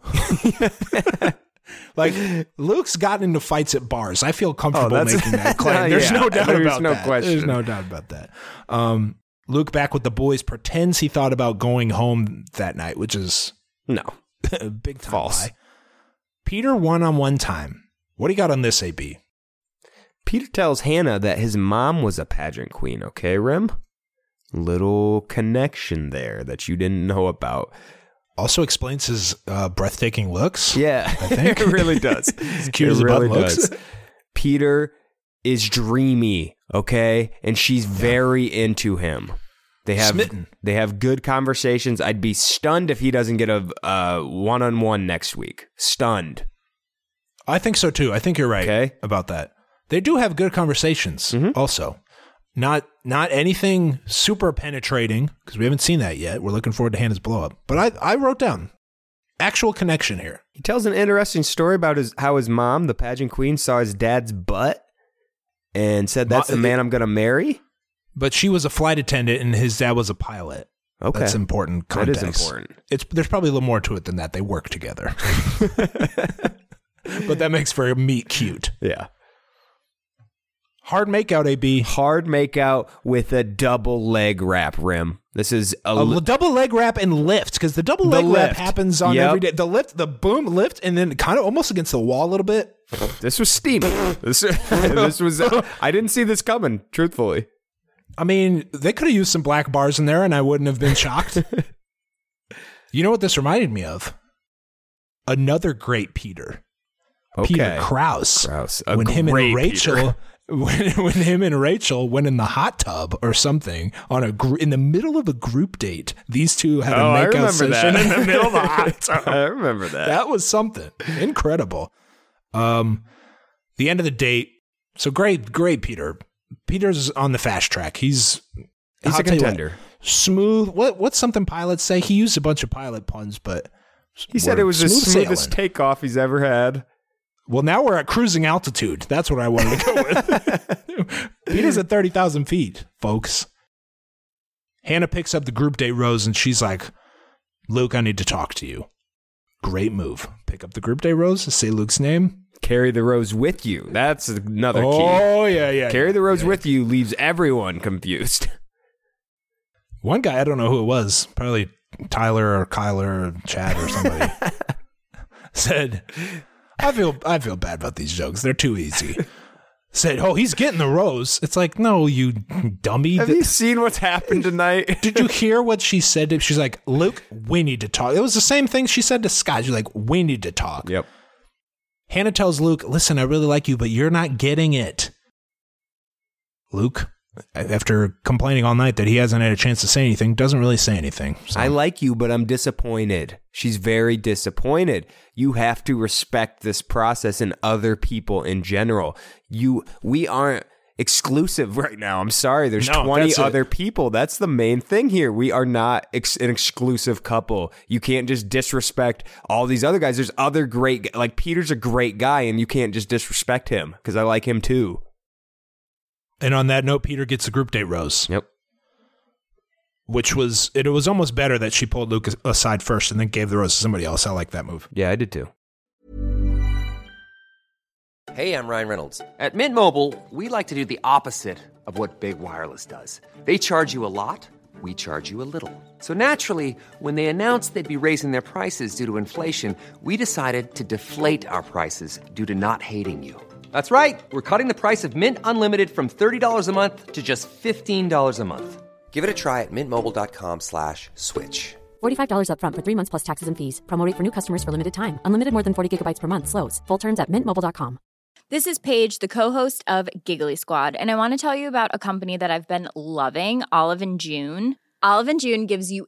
like, Luke's gotten into fights at bars. I feel comfortable that's- making that claim. There's Yeah, no doubt there's about no that. question. There's no doubt about that. Um, Luke, back with the boys, pretends he thought about going home that night, which is No, big time False. lie. Peter one on one time. What do you got on this, AB? Peter tells Hannah that his mom was a pageant queen. Okay, Rim. Little connection there that you didn't know about. Also explains his uh, breathtaking looks. Yeah, I think. it really does. cute it as really button looks. Peter is dreamy, okay, and she's very into him. They have Smitten. they have good conversations. I'd be stunned if he doesn't get a uh, one-on-one next week. Stunned. I think so too. I think you're right Okay. about that. They do have good conversations also. Not not anything super penetrating because we haven't seen that yet. We're looking forward to Hannah's blow up. But I I wrote down actual connection here. He tells an interesting story about his how his mom, the pageant queen, saw his dad's butt and said, "That's Ma- the man I'm going to marry." But she was a flight attendant and his dad was a pilot. Okay, That's important that context. is important. It's there's probably a little more to it than that. They work together. but that makes for a meet cute. Yeah, Hard makeout, AB. hard makeout with a double leg wrap rim. This is a, double leg wrap and lift because the double The leg wrap happens on Yep. every day. The lift, the boom lift, and then kind of almost against the wall a little bit. This was steamy. this, this was. I didn't see this coming. Truthfully, I mean, they could have used some black bars in there, and I wouldn't have been shocked. you know what this reminded me of? Another great Peter, Peter Okay. Kraus. Kraus, a when him and Rachel, Peter. when, when him and Rachel went in the hot tub or something on a gr- in the middle of a group date. These two had a Oh, I makeout session that. in the middle of the hot tub. I remember that. that was something incredible. Um, the end of the date. So great, great Peter. Peter's on the fast track. He's He's I'll a you what, contender. smooth. What what's something pilots say? He used a bunch of pilot puns, but He said it was the smoothest sailing. takeoff he's ever had. Well, now we're at cruising altitude. That's what I wanted to go with. Peter's at 30,000 feet, folks. Hannah picks up the group date rose and she's like, Luke, I need to talk to you. Great move. Pick up the group date rose, say Luke's name. Carry the rose with you. That's another key. Oh, yeah, yeah. Carry yeah, the rose yeah. with you leaves everyone confused. One guy, I don't know who it was, probably Tyler or Kyler or Chad or somebody, said, I feel, I feel bad about these jokes. They're too easy. said, "Oh, he's getting the rose." It's like, no, you dummy. Have you seen what's happened tonight? Did you hear what she said? to- She's like, "Luke, we need to talk." It was the same thing she said to Scott. She's like, "We need to talk." yep. Hannah tells Luke, "Listen, I really like you, but you're not getting it." Luke, after complaining all night that he hasn't had a chance to say anything, doesn't really say anything. So- I like you, but I'm disappointed. She's very disappointed. You have to respect this process and other people in general. You, we aren't exclusive right now. I'm sorry. There's No, 20 that's it. other people. That's the main thing here. We are not ex- an exclusive couple. You can't just disrespect all these other guys. There's other great, like Peter's a great guy, and you can't just disrespect him because I like him too. And on that note, Peter gets a group date rose. Yep. which was it was almost better that she pulled Luke aside first and then gave the rose to somebody else. I like that move. Yeah, I did too. Hey, I'm Ryan Reynolds. At Mint Mobile, we like to do the opposite of what Big Wireless does. They charge you a lot, we charge you a little. So naturally, when they announced they'd be raising their prices due to inflation, we decided to deflate our prices due to not hating you. That's right. We're cutting the price of Mint Unlimited from $30 a month to just $15 a month. Give it a try at mintmobile.com slash switch. $45 upfront for three months plus taxes and fees. Promo rate for new customers for limited time. Unlimited more than 40 gigabytes per month. Slows. Full terms at mintmobile.com. This is Paige, the co-host of Giggly Squad, and I want to tell you about a company that I've been loving, Olive and June. Olive and June gives you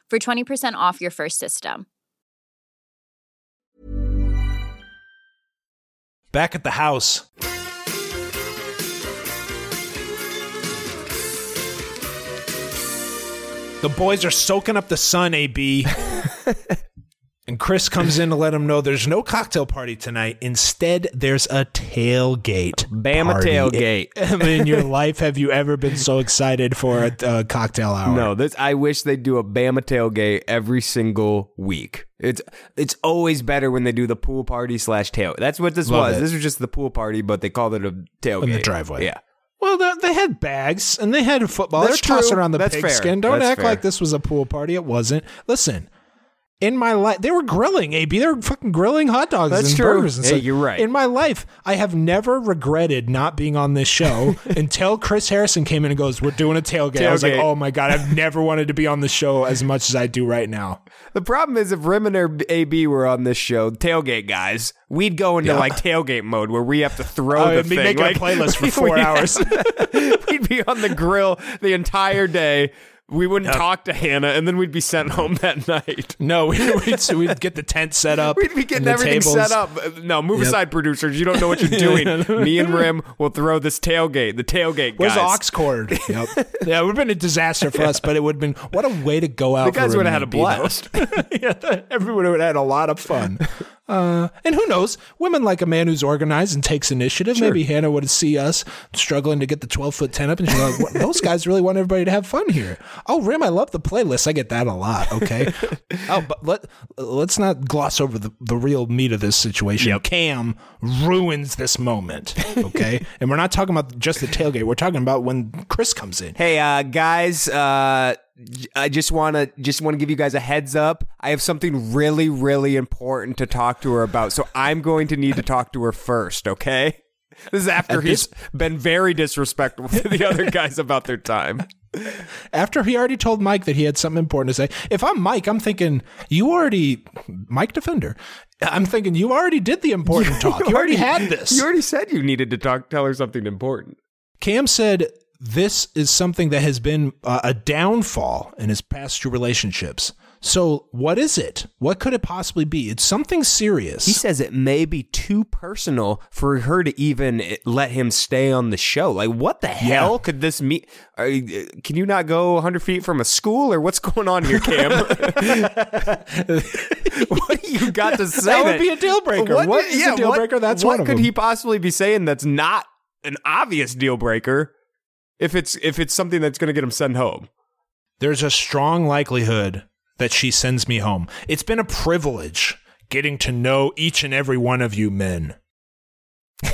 for 20% off your first system. Back at the house. The boys are soaking up the sun, AB. and Chris comes in to let them know there's no cocktail party tonight. Instead, there's a tailgate. Bama party. tailgate. i in your life, have you ever been so excited for a, a cocktail hour? No, this I wish they'd do a Bama tailgate every single week. It's it's always better when they do the pool party slash tail. That's what this Love was. it. This was just the pool party, but they called it a tailgate In the driveway. Yeah, Well, they, they had bags and they had football. That's They're tossing around the pigskin. Don't That's act fair. like this was a pool party. It wasn't. Listen, in my life, they were grilling. AB, they were fucking grilling hot dogs That's and true. burgers. And Hey, stuff. you're right. In my life, I have never regretted not being on this show until Chris Harrison came in and goes, "We're doing a tailgate." I was like, "Oh my god, I've never wanted to be on the show as much as I do right now." The problem is if Rim and AB were on this show, tailgate guys, we'd go into Yeah. like tailgate mode where we have to throw Oh, the thing. making a playlist for four hours. we'd be on the grill the entire day. We wouldn't talk to Hannah, and then we'd be sent home that night. No, we, we'd, we'd get the tent set up. We'd be getting everything tables. set up. Uh, No, move Yep. aside, producers. You don't know what you're doing. Me and Rim will throw this tailgate. The tailgate Where's guys. the aux cord? Yep. yeah, it would have been a disaster for us, but it would have been what a way to go out. The guys would have had a blast. Yeah, everyone would have had a lot of fun. Uh, and who knows? Women like a man who's organized and takes initiative. Maybe Hannah would see us struggling to get the 12 foot 10 up, and she's like, "What- those guys really want everybody to have fun here. Oh, Rim, I love the playlist. I get that a lot. Okay. oh, but let, let's not gloss over the, the real meat of this situation. Cam ruins this moment. Okay. and we're not talking about just the tailgate. We're talking about when Chris comes in. Hey, uh, guys, uh, I just want to just want to give you guys a heads up. I have something really, really important to talk to her about, so I'm going to need to talk to her first. Okay. This is after At he's this- been very disrespectful to the other guys about their time. after he already told Mike that he had something important to say. If I'm Mike, I'm thinking you already Mike Defender. I'm thinking you already did the important talk. You already had this. You already said you needed to talk, tell her something important. Cam said this is something that has been uh, a downfall in his past two relationships. So what is it? What could it possibly be? It's something serious. He says it may be too personal for her to even eh, let him stay on the show. Like, what the hell could this mean? Uh, Can you not go 100 feet from a school, or what's going on here, Cam? what do you got to say? That would be a deal breaker. What is a deal what- breaker? That's what one of could he possibly be saying that's not an obvious deal breaker? If it's if it's something that's going to get him sent home. There's a strong likelihood that she sends me home. It's been a privilege getting to know each and every one of you men.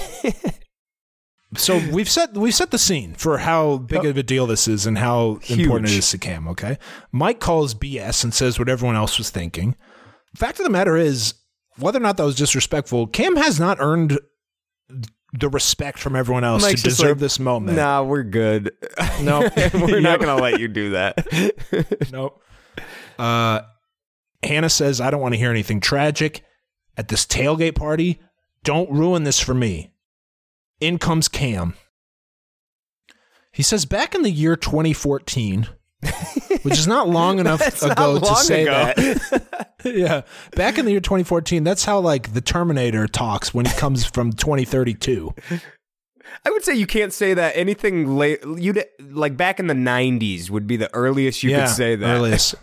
so we've set we've set the scene for how big of a deal this is and how important it is to Cam. Okay, Mike calls BS and says what everyone else was thinking. Fact of the matter is, whether or not that was disrespectful, Cam has not earned the respect from everyone else Mike's to deserve like, this moment. Nah, we're good. No. we're not going to let you do that. Nope. Uh, Hannah says, I don't want to hear anything tragic at this tailgate party. Don't ruin this for me. In comes Cam. He says, back in the year 2014, which is not long enough ago not to say ago. that. yeah. Back in the year 2014, that's how like the Terminator talks when he comes from 2032. I would say you can't say that anything late. You like back in the '90s would be the earliest you yeah, could say that. Earliest.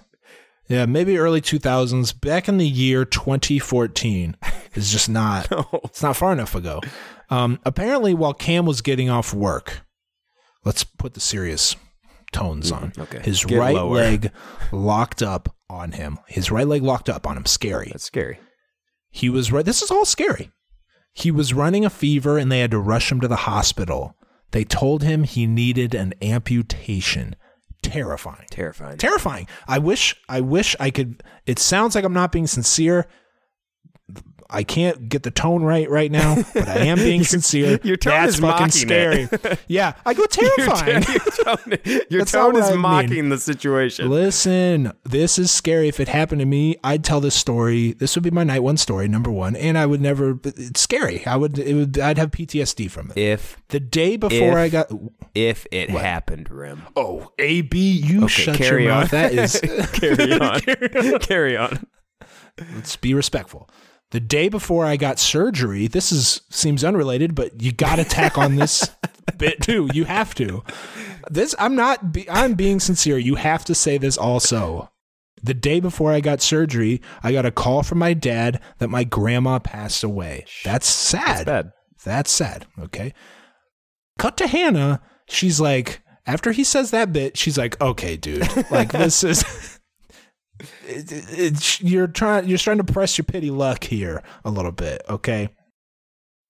Yeah, maybe early 2000s. Back in the year 2014 is just not. It's not far enough ago. Um, apparently, while Cam was getting off work, let's put the serious tones mm-hmm. on. okay. His Get right lower. leg locked up on him. His right leg locked up on him. Scary. That's scary. He was right. This is all scary. He was running a fever and they had to rush him to the hospital. They told him he needed an amputation. Terrifying. Terrifying. Terrifying. I wish I wish I could it sounds like I'm not being sincere. I can't get the tone right right now, but I am being sincere. your tone That's is fucking mocking scary. yeah, I go terrifying. your tone, your That's not tone what is I mean. mocking the situation. Listen, this is scary. If it happened to me, I'd tell this story. This would be my night one story, number one, and I would never. It's scary. I would. It would. I'd have PTSD from it. If The day before If- I got. if it happened, Rim. Oh, AB, you Okay, shut your carry on. mouth. That is. carry on. carry on. Let's be respectful. The day before I got surgery, this is seems unrelated, but you got to tack on this bit too. You have to. This I'm not. Be, I'm being sincere. You have to say this also. The day before I got surgery, I got a call from my dad that my grandma passed away. That's sad. That's bad. That's sad. Okay. Cut to Hannah. She's like, after he says that bit, she's like, okay, dude, like this is. It, you're trying you're trying to press your pity luck here a little bit, okay?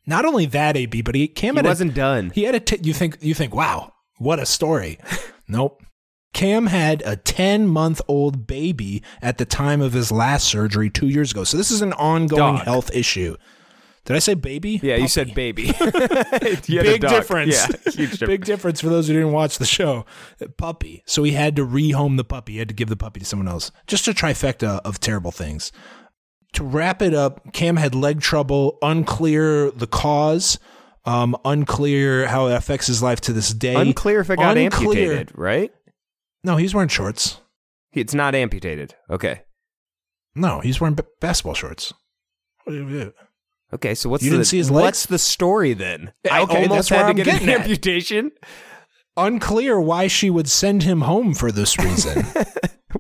Not only that, AB, but he Cam He had a- wasn't done. he had a t- you think you think wow what a story nope cam had a 10 month old baby at the time of his last surgery two years ago so this is an ongoing Dog. health issue did i say baby Yeah, you said baby. You big difference Yeah, huge difference. big difference for those who didn't watch the show puppy so he had to rehome the puppy he had to give the puppy to someone else just a trifecta of terrible things to wrap it up, Cam had leg trouble, unclear the cause, um, unclear how it affects his life to this day. Unclear if it got Unclear- amputated, right? No, he's wearing shorts. It's not amputated. Okay. No, he's wearing b- basketball shorts. What do you do? Okay, so what's You the didn't see his what's legs? the story then? I okay, almost had to get an at. amputation. Unclear why she would send him home for this reason.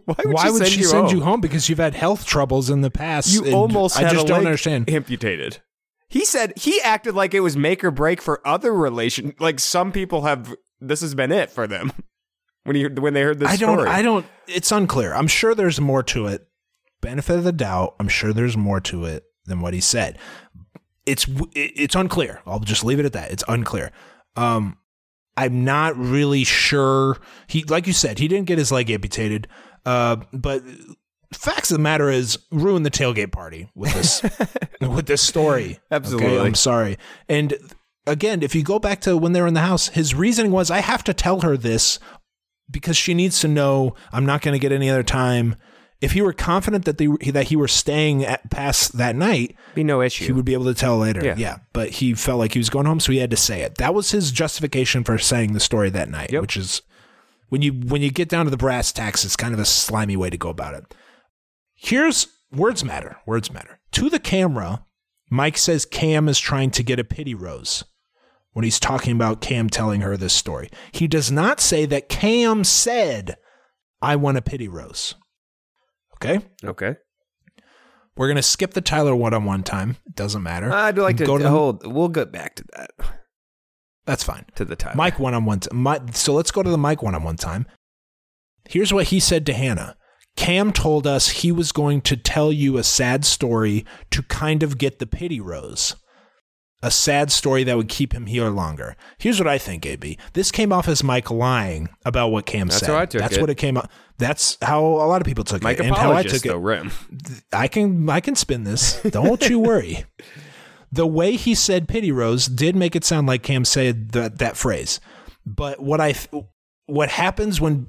Why would why she would send she you send home? you home? Because you've had health troubles in the past. You almost I had just a don't leg understand. amputated. He said he acted like it was make or break for other relation. Like some people have. This has been it for them. When you when they heard this I don't. story, I don't. It's unclear. I'm sure there's more to it. Benefit of the doubt. I'm sure there's more to it than what he said. It's it's unclear. I'll just leave it at that. It's unclear. Um, I'm not really sure. He, like you said, he didn't get his leg amputated. Uh, but facts of the matter is, ruin the tailgate party with this with this story. Okay? Absolutely. I'm sorry. And again, if you go back to when they were in the house, his reasoning was, I have to tell her this because she needs to know I'm not going to get any other time. If he were confident that they that he were staying at past that night, be no issue. he would be able to tell later. Yeah. Yeah. but he felt like he was going home, so he had to say it. That was his justification for saying the story that night, Yep. which is when you when you get down to the brass tacks, it's kind of a slimy way to go about it. Here's words matter. Words matter. To the camera, Mike says Cam is trying to get a pity rose when he's talking about Cam telling her this story. He does not say that Cam said, I want a pity rose. Okay? Okay. We're going to skip the Tyler one on one time. It doesn't matter. I'd like to, Go to the- hold. We'll get back to that. That's fine. To the time. Mike one on one. So let's go to the Mike one on one time. Here's what he said to Hannah. Cam told us he was going to tell you a sad story to kind of get the pity rose. A sad story that would keep him here longer. Here's what I think, AB. This came off as Mike lying about what Cam That's said. how I took That's it. what it came up. That's how a lot of people took Mike it. And how I took though, it. Rim. I can I can spin this. Don't you worry. The way he said "pity rose" did make it sound like Cam said that that phrase. But what I what happens when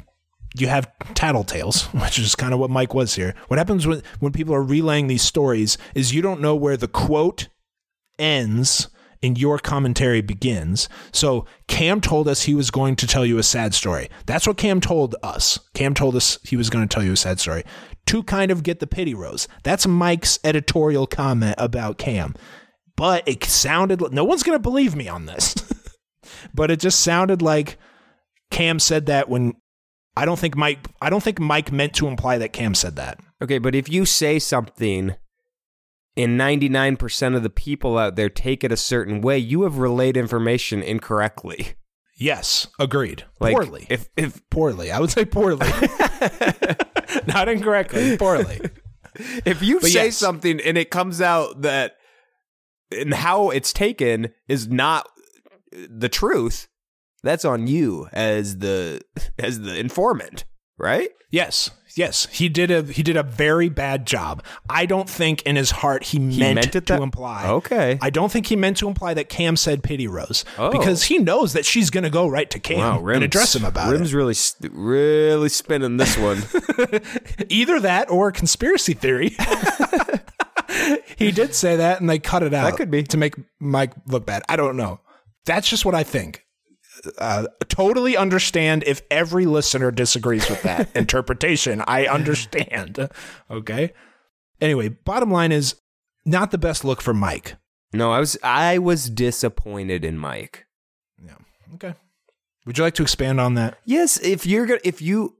you have tattletales, which is kind of what Mike was here. What happens when when people are relaying these stories is you don't know where the quote ends and your commentary begins. So Cam told us he was going to tell you a sad story. That's what Cam told us. Cam told us he was going to tell you a sad story to kind of get the pity rose. That's Mike's editorial comment about Cam. But it sounded no one's going to believe me on this. but it just sounded like Cam said that when I don't think Mike I don't think Mike meant to imply that Cam said that. Okay, but if you say something and 99% of the people out there take it a certain way, you have relayed information incorrectly. Yes, agreed. Like, poorly. If if poorly. I would say poorly. Not incorrectly, poorly. if you But say yes. something and it comes out that and how it's taken is not the truth, that's on you as the as the informant, right? Yes, yes, he did a he did a very bad job. I don't think in his heart he, meant, meant it to that- imply. Okay. I don't think he meant to imply that Cam said pity Rose Oh. because he knows that she's going to go right to Cam and address him about it. Rim's really really spinning this one. Either that or a conspiracy theory. he did say that, and they cut it out. That could be. to make Mike look bad. I don't know. That's just what I think. Uh, totally understand if every listener disagrees with that interpretation. I understand. Okay. Anyway, bottom line is not the best look for Mike. no, I was I was disappointed in Mike. Yeah. Okay. Would you like to expand on that? Yes, if you're gonna if you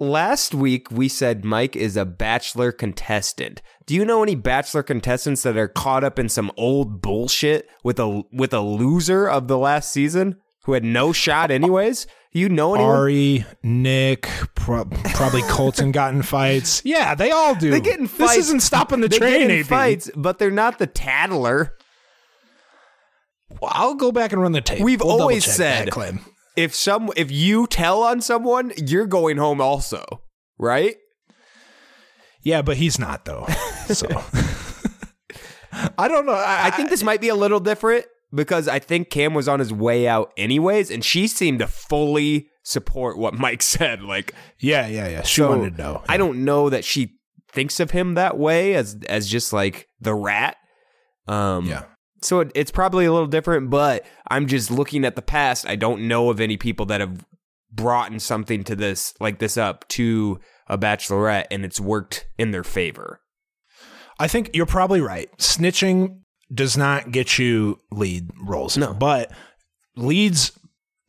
last week we said Mike is a bachelor contestant. Do you know any bachelor contestants that are caught up in some old bullshit with a with a loser of the last season who had no shot anyways? You know anyone? Ari, Nick, pro- probably Colton got in fights. Yeah, they all do. they get in fights. This isn't stopping the they train. AB. fights, but they're not the tattler. Well, I'll go back and run the tape. We've We'll always said-. If some if you tell on someone, you're going home also, right? Yeah, but he's not though. So I don't know. I, I think this might be a little different because I think Cam was on his way out anyways, and she seemed to fully support what Mike said. Like, Yeah, yeah, yeah. She so wanted to know. I don't know that she thinks of him that way as as just like the rat. Um, Yeah. So it, it's probably a little different, but I'm just looking at the past. I don't know of any people that have brought in something to this like this up to a bachelorette, and it's worked in their favor. I think you're probably right. Snitching does not get you lead roles. No. But leads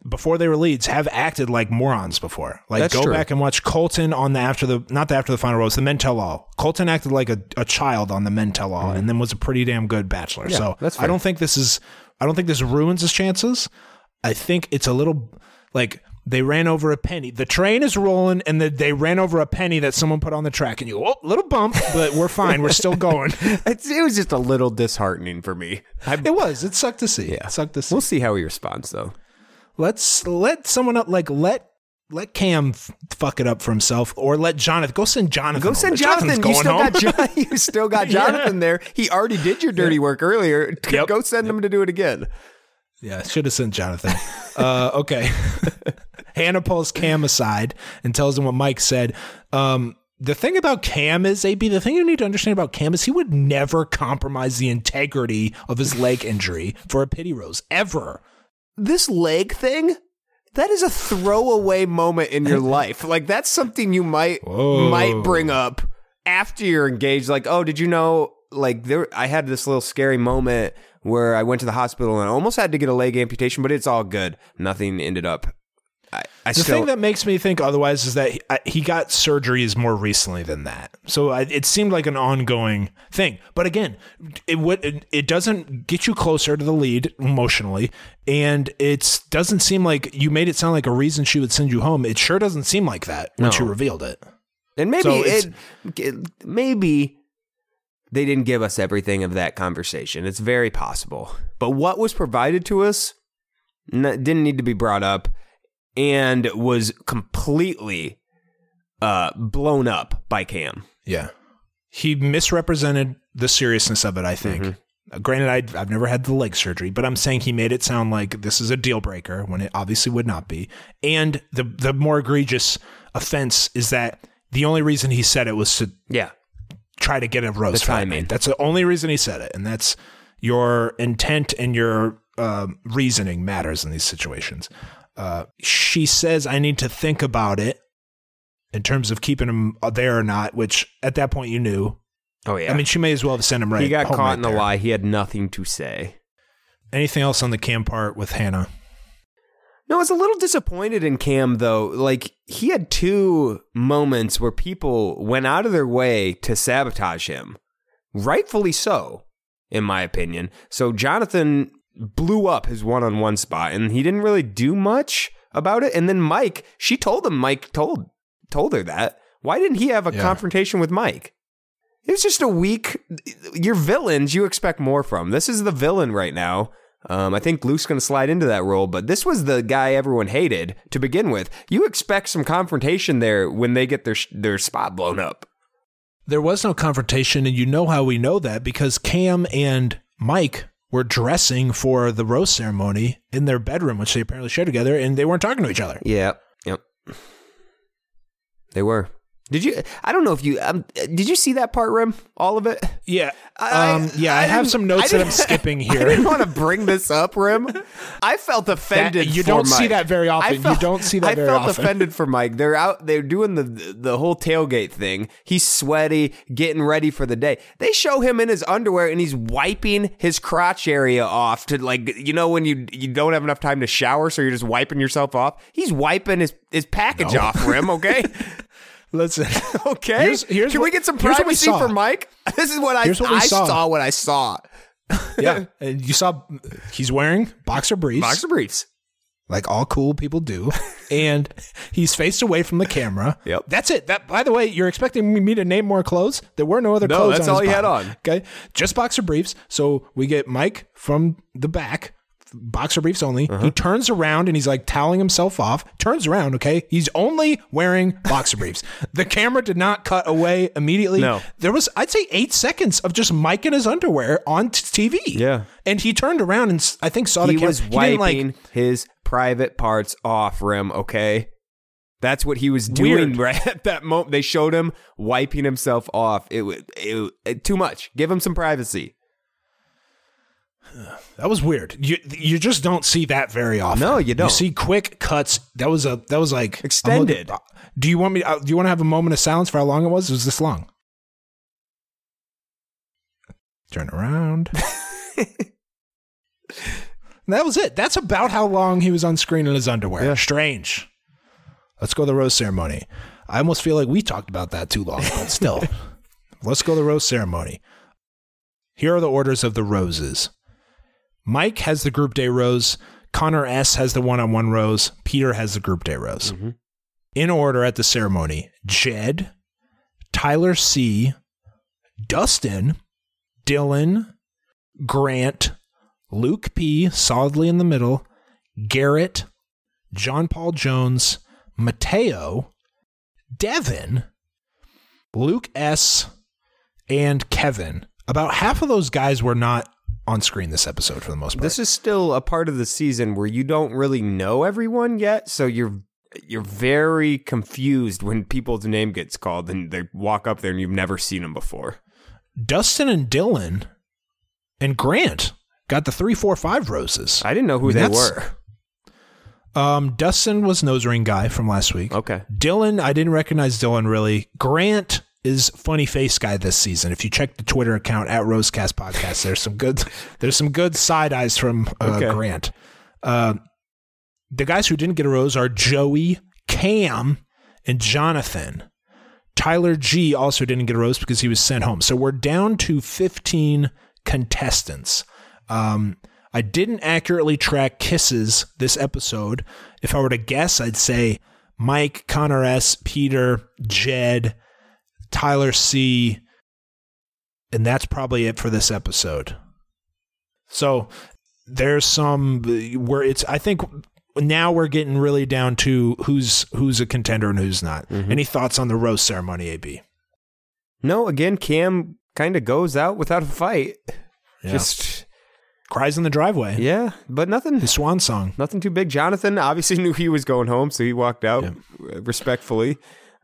before they were leads have acted like morons before. Like That's go true. back and watch Colton on the after the not the after the final rose, the men tell all. Colton acted like a, a child on the men tell all and then was a pretty damn good bachelor. Mm-hmm. Yeah, so that's I don't think this is I don't think this ruins his chances. I think it's a little like they ran over a penny. The train is rolling, and the, they ran over a penny that someone put on the track. And you, go, oh, little bump, but we're fine. We're still going. It's, it was just a little disheartening for me. I, It was. It sucked to see. Yeah. It sucked to see. we'll see how he responds, though. Let's let someone up. Like let let Cam f- fuck it up for himself, or let Jonathan go send Jonathan. Go send Jonathan. You still home. got John, you still got Yeah. Jonathan there. He already did your dirty work earlier. Yep. Go send him to do it again. Yeah, should have sent Jonathan. uh, okay. Hannah pulls Cam aside and tells him what Mike said. Um, the thing about Cam is, AB, the thing you need to understand about Cam is he would never compromise the integrity of his leg injury for a pity rose, ever. This leg thing, that is a throwaway moment in your life. Like that's something you might Whoa. might bring up after you're engaged, like, oh, did you know? Like, there, I had this little scary moment where I went to the hospital and I almost had to get a leg amputation, but it's all good. Nothing ended up. I, I The still, thing that makes me think otherwise is that he, I- he got surgeries more recently than that. So I, it seemed like an ongoing thing. But again, it would it, it doesn't get you closer to the lead emotionally, and it doesn't seem like you made it sound like a reason she would send you home. It sure doesn't seem like that once No. you revealed it. and maybe so it, it, maybe they didn't give us everything of that conversation. It's very possible. But what was provided to us didn't need to be brought up and was completely uh, blown up by Cam. Yeah. He misrepresented the seriousness of it, I think. Uh, granted, I'd, I've never had the leg surgery, but I'm saying he made it sound like this is a deal breaker when it obviously would not be. And the, the more egregious offense is that the only reason he said it was to Yeah. Try to get a rose The timing. That's the only reason he said it. And that's your intent and your um reasoning matters in these situations. Uh, she says, I need to think about it in terms of keeping him there or not, which at that point you knew. Oh yeah. I mean, she may as well have sent him right. he got caught right in the there. lie. He had nothing to say. Anything else on the cam part with Hannah? No, I was a little disappointed in Cam though. Like he had two moments where people went out of their way to sabotage him. Rightfully so, in my opinion. So Jonathan blew up his one-on-one spot and he didn't really do much about it. And then Mike, she told him Mike told told her that. Why didn't he have a Yeah. confrontation with Mike? It was just a weak. Your villains, you expect more from. This is the villain right now. Um, I think Luke's going to slide into that role, but this was the guy everyone hated to begin with. You expect some confrontation there when they get their their spot blown up. There was no confrontation, and you know how we know that because Cam and Mike were dressing for the rose ceremony in their bedroom, which they apparently shared together, and they weren't talking to each other. Yep. Yep. They were. Did you? I don't know if you. Um, did you see that part, Rim? All of it. Yeah, I- um, yeah. I, have some notes that I'm skipping here. I didn't want to bring this up, Rim. I felt offended. you for don't see that very often. I You don't see that very often. I felt often. offended for Mike. They're out. They're doing the the whole tailgate thing. He's sweaty, getting ready for the day. They show him in his underwear and he's wiping his crotch area off to like you know when you you don't have enough time to shower, so you're just wiping yourself off. He's wiping his his package No. off, Rim. Okay. Listen, Okay. Here's- here's Can we get some what privacy for Mike? This is what I what I saw. saw. What I saw. yeah, and you saw he's wearing boxer briefs, Boxer briefs. like all cool people do, and he's faced away from the camera. Yep. that's it. That by the way, you're expecting me to name more clothes? There were no other No, clothes. that's all he had on. Okay, just boxer briefs. So we get Mike from the back. Boxer briefs only. Uh-huh. He turns around and he's like toweling himself off. Turns around, okay? He's only wearing boxer briefs. The camera did not cut away immediately. No. There was, I'd say, eight seconds of just Mike in his underwear on t- TV. Yeah. And he turned around and I think saw the he camera. was wiping like, his private parts off rim okay that's what he was doing Weird. right at that moment they showed him wiping himself off it was it, it, too much give him some privacy that was weird. You you just don't see that very often. No, you don't. You see quick cuts. That was a that was like Extended. Looking- do you want me? Uh, do you want to have a moment of silence for how long it was? It was this long. Turn around. that was it. That's about how long he was on screen in his underwear. Yeah. Strange. Let's go to the rose ceremony. I almost feel like we talked about that too long, but still. Let's go to the rose ceremony. Here are the orders of the roses. Mike has the group day rose. Connor S has the one on one rose. Peter has the group day rose. Mm-hmm. In order at the ceremony Jed, Tyler C, Dustin, Dylan, Grant, Luke P, solidly in the middle, Garrett, John Paul Jones, Mateo, Devin, Luke S, and Kevin. About half of those guys were not on screen this episode for the most part. this is still a part of the season where you don't really know everyone yet so you're you're very confused when people's name gets called and they walk up there and you've never seen them before Dustin and Dylan and Grant got the three, four, five roses. i didn't know who they were Um, Dustin was nose ring guy from last week. okay Dylan, I didn't recognize Dylan really. Grant, is funny face guy this season. If you check the Twitter account at Rosecast Podcast, there's some good there's some good side eyes from uh, Okay. Grant. Uh, the guys who didn't get a rose are Joey, Cam, and Jonathan. Tyler G also didn't get a rose because he was sent home. So we're down to 15 contestants. Um, I didn't accurately track kisses this episode. If I were to guess, I'd say Mike, Connor S, Peter, Jed, Tyler C, and that's probably it for this episode. So there's some where it's I think now we're getting really down to who's who's a contender and who's not. Mm-hmm. Any thoughts on the rose ceremony, AB? No, again, Cam kind of goes out without a fight. Yeah. Just Cries in the driveway. yeah, but nothing. His swan song. Nothing too big. Jonathan obviously knew he was going home, so he walked out Yeah. respectfly.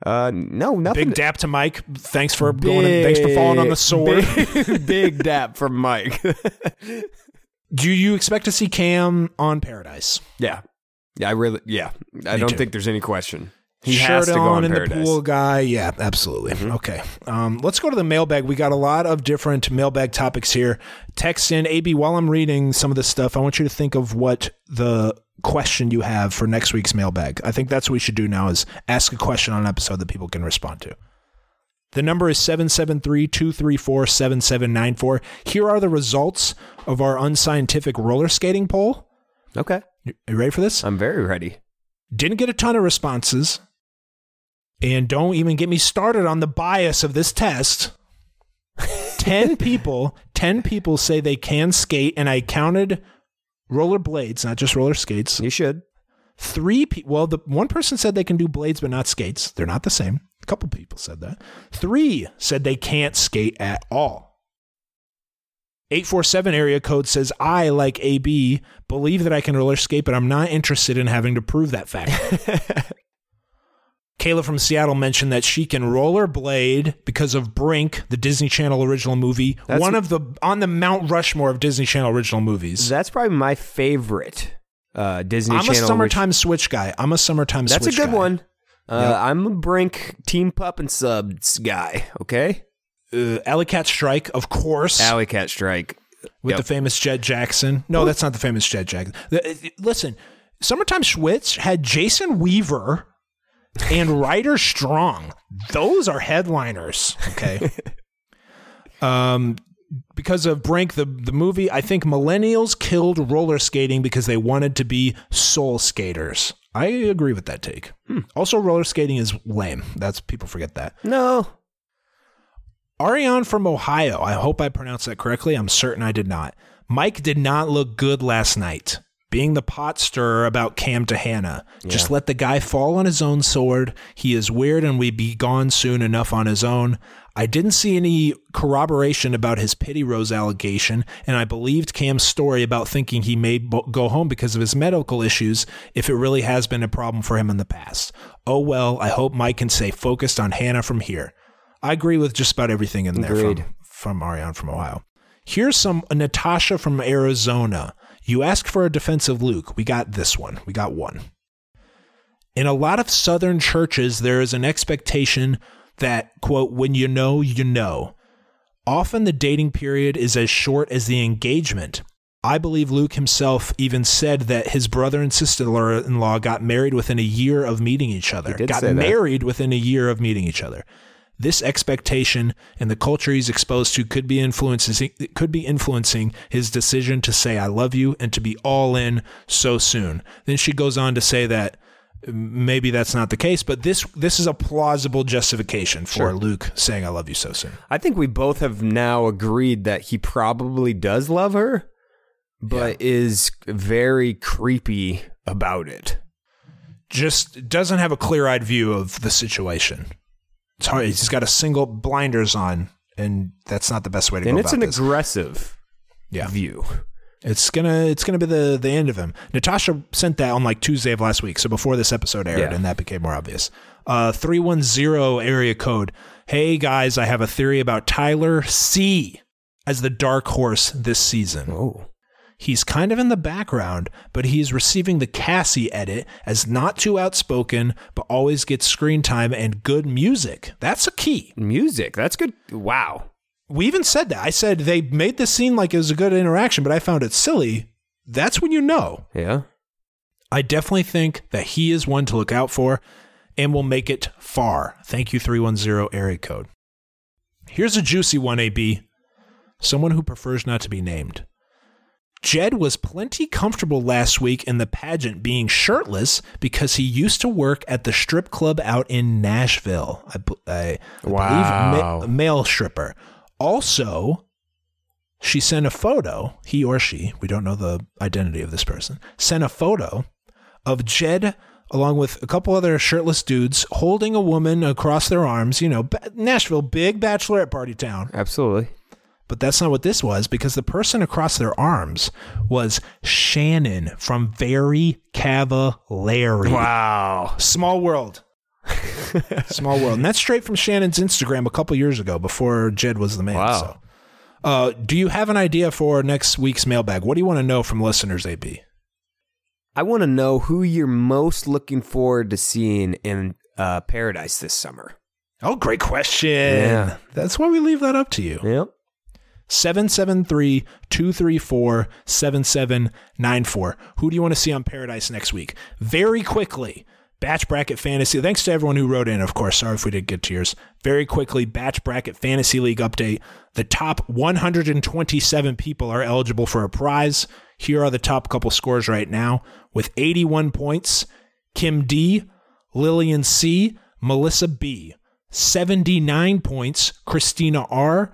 Uh, no, nothing. Big dap to Mike. Thanks for going. In, thanks for falling on the sword. Big, big dap from Mike. Do you expect to see Cam on Paradise? yeah, yeah, I really, yeah. I Me don't too. think there's any question. He Shirt has to go on in. Mm-hmm. the pool guy. Yeah, absolutely. Okay. Um, let's go to the mailbag. We got a lot of different mailbag topics here. Text in AB while I'm reading some of this stuff. I want you to think of what the question you have for next week's mailbag. I think that's what we should do now is ask a question on an episode that people can respond to. The number is 773-234-7794. Here are the results of our unscientific roller skating poll. Okay, you ready for this? I'm very ready. didn't get a ton of responses and don't even get me started on the bias of this test. 10 people 10 people say they can skate and i counted roller blades not just roller skates. You should. three people well the one person said they can do blades but not skates. They're not the same. A couple people said that. Three said they can't skate at all. 847 area code says i like ab believe that i can roller skate but i'm not interested in having to prove that fact Kayla from Seattle mentioned that she can rollerblade because of Brink, the Disney Channel original movie, That's- one of the on the Mount Rushmore of Disney Channel original movies. That's probably my favorite uh, Disney Channel. I'm a Channel. which- summertime switch guy. I'm a summertime switch. That's a good guy. one. Uh, Yep. I'm a Brink Team Pup and Subs guy. Okay, Uh, Alley Cat Strike, of course, Alley Cat Strike. with Yep. the famous Jed Jackson. No, that's not the famous Jed Jackson. Uh, Listen, Summertime Switch had Jason Weaver and Ryder Strong. Those are headliners. Okay. um, because of Brink, the the movie, I think millennials killed roller skating because they wanted to be soul skaters. I agree with that take. Also, roller skating is lame. That's people forget that. No, Ariane from Ohio. I hope I pronounced that correctly. I'm certain I did not. Mike did not look good last night. Being the pot stirrer about Cam to Hannah. Just let the guy fall on his own sword. He is weird and we be gone soon enough on his own. I didn't see any corroboration about his pity rose allegation, and I believed Cam's story about thinking he may go home because of his medical issues if it really has been a problem for him in the past. Oh well, I hope Mike can stay focused on Hannah from here. I agree with just about everything in there Agreed. from, from Ariane from Ohio. Here's some Natasha from Arizona. You ask for a defensive Luke. We got this one. We got one. In a lot of Southern churches, there is an expectation that, quote, when you know, you know. Often the dating period is as short as the engagement. I believe Luke himself even said that his brother and sister in law got married within a year of meeting each other. Got married within a year of meeting each other. This expectation and the culture he's exposed to could be influencing could be influencing his decision to say I love you and to be all in so soon. Then she goes on to say that maybe that's not the case, but this this is a plausible justification for Luke saying I love you so soon. I think we both have now agreed that he probably does love her, but is very creepy about it. Just doesn't have a clear-eyed view of the situation. It's. He's got a single blinders on, and that's not the best way to And go it's about an this. aggressive Yeah. view. It's gonna it's gonna be the the end of him. Natasha sent that on like Tuesday of last week, so before this episode aired, Yeah. and that became more obvious. Uh, three one zero area code. Hey guys, I have a theory about Tyler C as the dark horse this season. Oh. He's kind of in the background, but he's receiving the Cassie edit as not too outspoken, but always gets screen time and good music. That's a key. Music. That's good. Wow. We even said that. I said they made the scene like it was a good interaction, but I found it silly. That's when you know. Yeah. I definitely think that he is one to look out for and will make it far. Thank you, 310 area code. Here's a juicy one, AB. Someone who prefers not to be named. Jed was plenty comfortable last week in the pageant being shirtless because he used to work at the strip club out in Nashville. I, I- I Wow. believe ma- male stripper. Also, she sent a photo, he or she, we don't know the identity of this person, sent a photo of Jed along with a couple other shirtless dudes holding a woman across their arms. You know, Nashville, big bachelorette party town. Absolutely. But that's not what this was because the person across their arms was Shannon from Very Cavallari. Wow. Small world. Small world. And that's straight from Shannon's Instagram a couple years ago before Jed was the man. Wow. So. Uh, do you have an idea for next week's mailbag? What do you want to know from listeners, AB? I want to know who you're most looking forward to seeing in uh, Paradise this summer. Oh, great question. Yeah. That's why we leave that up to you. Yep. 773 234 7794. Who do you want to see on Paradise next week? Very quickly, Batch Bracket Fantasy. Thanks to everyone who wrote in, of course. Sorry if we didn't get to yours. Very quickly, Batch Bracket Fantasy League update. The top 127 people are eligible for a prize. Here are the top couple scores right now. With 81 points, Kim D, Lillian C, Melissa B. 79 points, Christina R,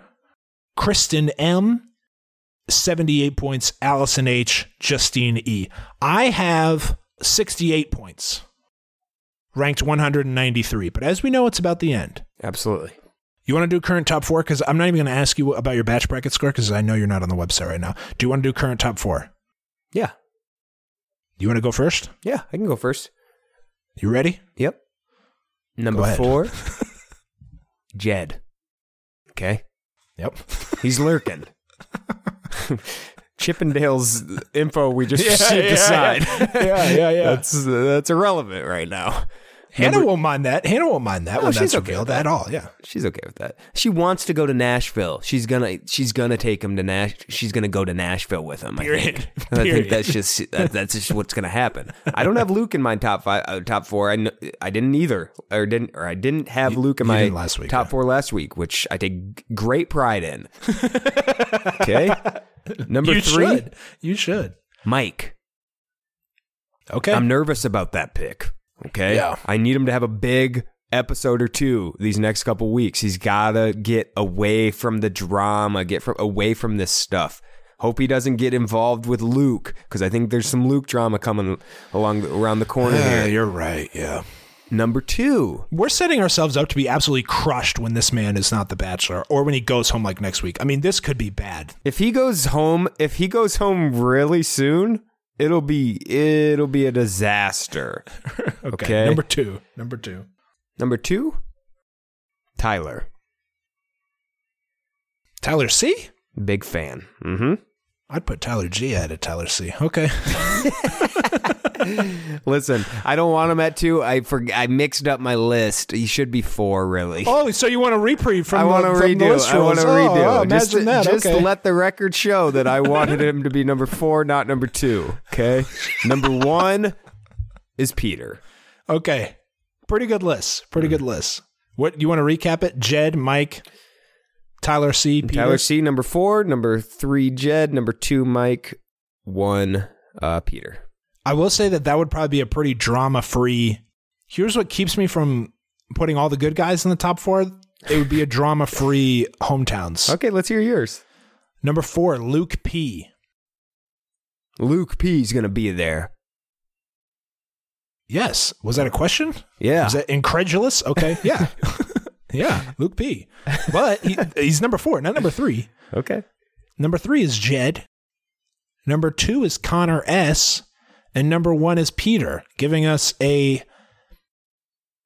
Kristen M, 78 points, Allison H, Justine E. I have 68 points, ranked 193. But as we know, it's about the end. Absolutely. You want to do current top four? Because I'm not even going to ask you about your batch bracket score because I know you're not on the website right now. Do you want to do current top four? Yeah. You want to go first? Yeah. I can go first. You ready? Yep. Number four, Jed. Okay. Yep. He's lurking. Chippendale's info we just Yeah, received yeah, aside. Yeah, yeah, yeah. That's that's irrelevant right now. Hannah Number- won't mind that. Hannah won't mind that No, when she's that's okay revealed with that. at all. Yeah. She's okay with that. She wants to go to Nashville. She's gonna she's gonna take him to Nash. She's gonna go to Nashville with him. I Period. think. I think Period. that's just that, that's just what's gonna happen. I don't have Luke in my top five, uh, top four. I kn- I didn't either, or didn't, or I didn't have Luke in you my didn't last week, top yeah. four last week, which I take great pride in. okay, number you three, should. You should. Mike. Okay. I'm nervous about that pick. Okay. Yeah. I need him to have a big episode or two these next couple weeks. He's gotta get away from the drama, get from away from this stuff. Hope he doesn't get involved with Luke because I think there's some Luke drama coming along around the corner yeah, here. you're right. Yeah. Number two, We're setting ourselves up to be absolutely crushed when this man is not the bachelor or when he goes home like next week. I mean, this could be bad. if he goes home, if he goes home really soon, it'll be it'll be a disaster. Okay. Okay. Number two. Number two. Number two, Tyler, Tyler C? big fan. Mm-hmm. I'd put Tyler G ahead of Tyler C. Okay. Listen, I don't want him at two. I for, I mixed up my list. He should be four, really. oh, so you want a reprieve from I want to the, from the redo. I want to rules. redo. Oh, oh, just imagine that. just okay. let the record show that I wanted him to be number four, not number two. Okay. number one is Peter. okay. Pretty good list. Pretty Mm. good list. What you want to recap it? Jed, Mike, Tyler C, Peter. Tyler C. Number four. Number three, Jed. Number two, Mike. One, uh, Peter. I will say that that would probably be a pretty drama free. Here's what keeps me from putting all the good guys in the top four. It would be a drama free hometowns. Okay, let's hear yours. Number four, Luke P. Luke P is gonna be there. Yes. Was that a question? Yeah. Is that incredulous? Okay. Yeah. yeah. Luke P. But he, he's number four, not number three. okay. Number three is Jed. Number two is Connor S. And number one is Peter, giving us a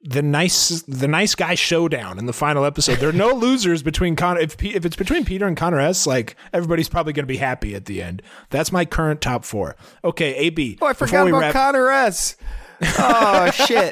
the nice the nice guy showdown in the final episode. There are no losers between Connor. If P- if it's between Peter and Connor S, like everybody's probably going to be happy at the end. That's my current top four. Okay, AB. Oh, I forgot about wrap- Connor S. Oh shit!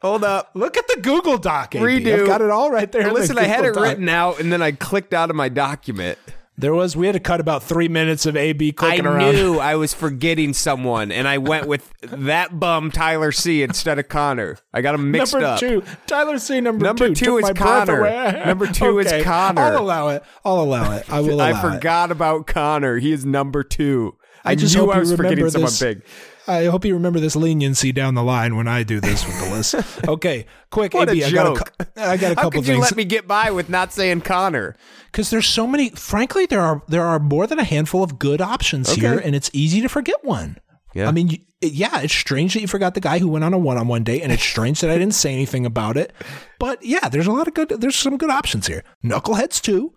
Hold up. Look at the Google Doc. AB. Redo. I've got it all right there. in the Listen, I had it Doc. written out, and then I clicked out of my document. There was we had to cut about three minutes of AB clicking I around. knew I was forgetting someone, and I went with that bum Tyler C instead of Connor. I got him mixed number up. two, Tyler C. Number, Number two, two is Connor. Number two is Connor. I'll allow it. I'll allow it. I will. Allow I it. forgot about Connor. He is number two. I, just knew hope I was forgetting someone big. I hope you remember this leniency down the line when I do this with the list. Okay, quick, What AB. a I got a, joke. I got a How couple could you things let me get by with not saying Connor? because there's so many. Frankly, there are there are more than a handful of good options here, and it's easy to forget one. Yeah. I mean, you, yeah, it's strange that you forgot the guy who went on a one-on-one date, and it's strange that I didn't say anything about it. But yeah, there's a lot of good. There's some good options here. Knuckleheads too,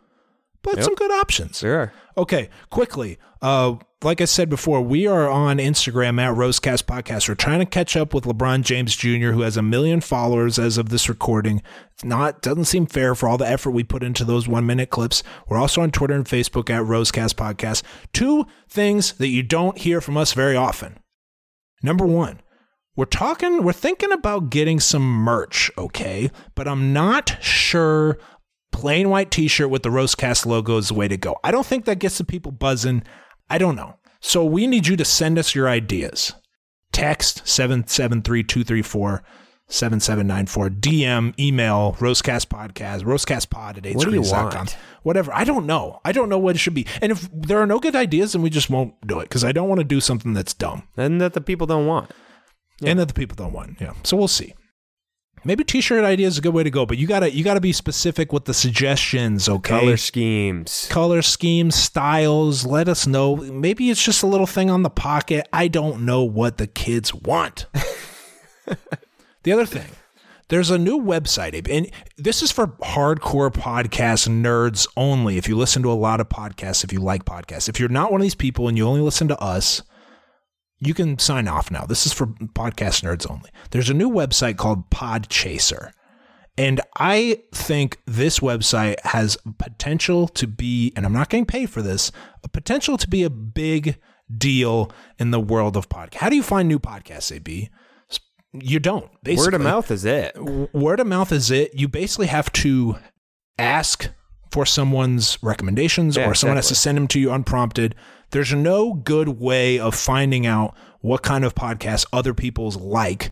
but some good options. Sure. Okay, quickly. Uh, like I said before, we are on Instagram at Rosecast Podcast. We're trying to catch up with LeBron James Jr., who has a million followers as of this recording. It's not doesn't seem fair for all the effort we put into those one minute clips. We're also on Twitter and Facebook at Rosecast Podcast. Two things that you don't hear from us very often. Number one, we're talking, we're thinking about getting some merch, okay? But I'm not sure plain white t-shirt with the Rosecast logo is the way to go. I don't think that gets the people buzzing. I don't know. So we need you to send us your ideas. Text 773-234 7794 DM email rosecast podcast rosecastpod at What do you 8screens.com. want? Whatever. I don't know. I don't know what it should be. And if there are no good ideas, then we just won't do it because I don't want to do something that's dumb And that the people don't want. and that the people don't want. Yeah. So we'll see. Maybe t-shirt idea is a good way to go, but you gotta you gotta be specific with the suggestions, okay? Color schemes. color schemes, styles. Let us know. Maybe it's just a little thing on the pocket. I don't know what the kids want. the other thing, there's a new website, and this is for hardcore podcast nerds only. If you listen to a lot of podcasts, if you like podcasts, if you're not one of these people and you only listen to us, you can sign off now. This is for podcast nerds only. There's a new website called Podchaser. And I think this website has potential to be, and I'm not getting paid for this, a potential to be a big deal in the world of podcast. How do you find new podcasts, AB? You don't. Basically. Word of mouth is it. Word of mouth is it. You basically have to ask for someone's recommendations Yeah, or someone has to send them to you unprompted. There's no good way of finding out what kind of podcasts other people's like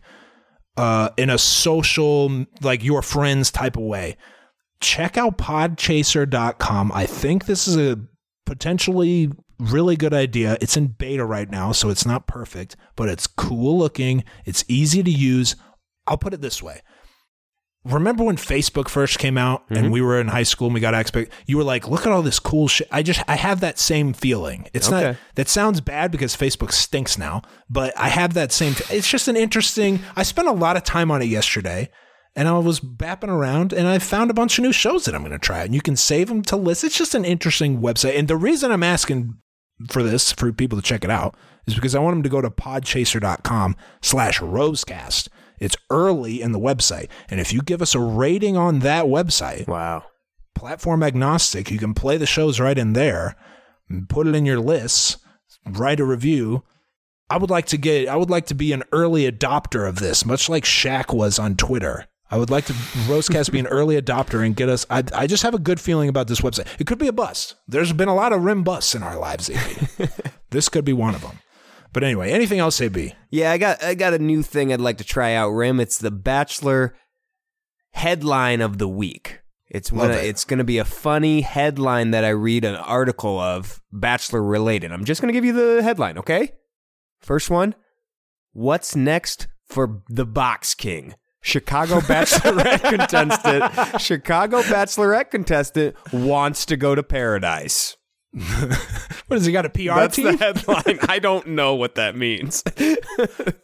uh, in a social, like your friends type of way. Check out podchaser.com. I think this is a potentially really good idea. It's in beta right now, so it's not perfect, but it's cool looking. It's easy to use. I'll put it this way. Remember when Facebook first came out and mm-hmm. we were in high school and we got expect you were like, look at all this cool shit. I just I have that same feeling. It's not that sounds bad because Facebook stinks now, but I have that same it's just an interesting I spent a lot of time on it yesterday and I was bapping around and I found a bunch of new shows that I'm going to try and you can save them to list. It's just an interesting website. And the reason I'm asking for this for people to check it out is because I want them to go to podchaser.com slash rosecast. It's early in the website. And if you give us a rating on that website, Wow. platform agnostic, you can play the shows right in there, put it in your lists, write a review. I would like to get I would like to be an early adopter of this, much like Shaq was on Twitter. I would like to Rosecast be an early adopter and get us. I, I just have a good feeling about this website. It could be a bust. There's been a lot of rim busts in our lives, this could be one of them. But anyway, anything else, AB? Yeah, I got I got a new thing I'd like to try out, Rim. It's the Bachelor headline of the week. It's one. Love it. It's going to be a funny headline that I read an article of Bachelor related. I'm just going to give you the headline, okay? First one. What's next for the Box King? Chicago Bachelorette contestant. Chicago Bachelorette contestant wants to go to paradise. What has he got a PR That's team? the headline. I don't know what that means.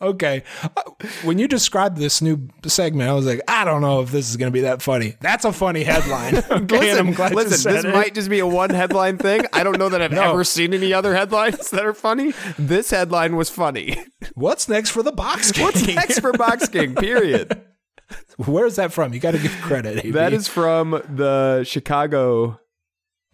Okay. Uh, When you described this new segment, I was like, I don't know if this is going to be that funny. That's a funny headline. Okay, listen, I'm glad listen this it. might just be a one headline thing. I don't know that I've No. ever seen any other headlines that are funny. This headline was funny. What's next for the box king? What's next for Box King? Period. Where is that from? You got to give credit. AB. That is from the Chicago.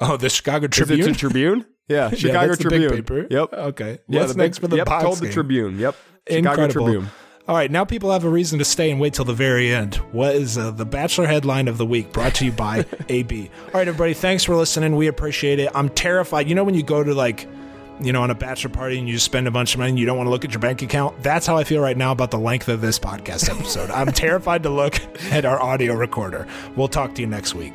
Oh the Chicago Is Tribune. it the Tribune? Yeah, Chicago big Tribune. paper. Yep. Okay. Yeah, What's the next big- for the yep, told the? Tribune. Yep. Chicago Incredible. Tribune. All right, now people have a reason to stay and wait till the very end. What is uh, the Bachelor headline of the week brought to you by AB? All right, everybody, thanks for listening. We appreciate it. I'm terrified. You know, when you go to like, you know, on a bachelor party and you just spend a bunch of money and you don't want to look at your bank account? That's how I feel right now about the length of this podcast episode. I'm terrified to look at our audio recorder. We'll talk to you next week.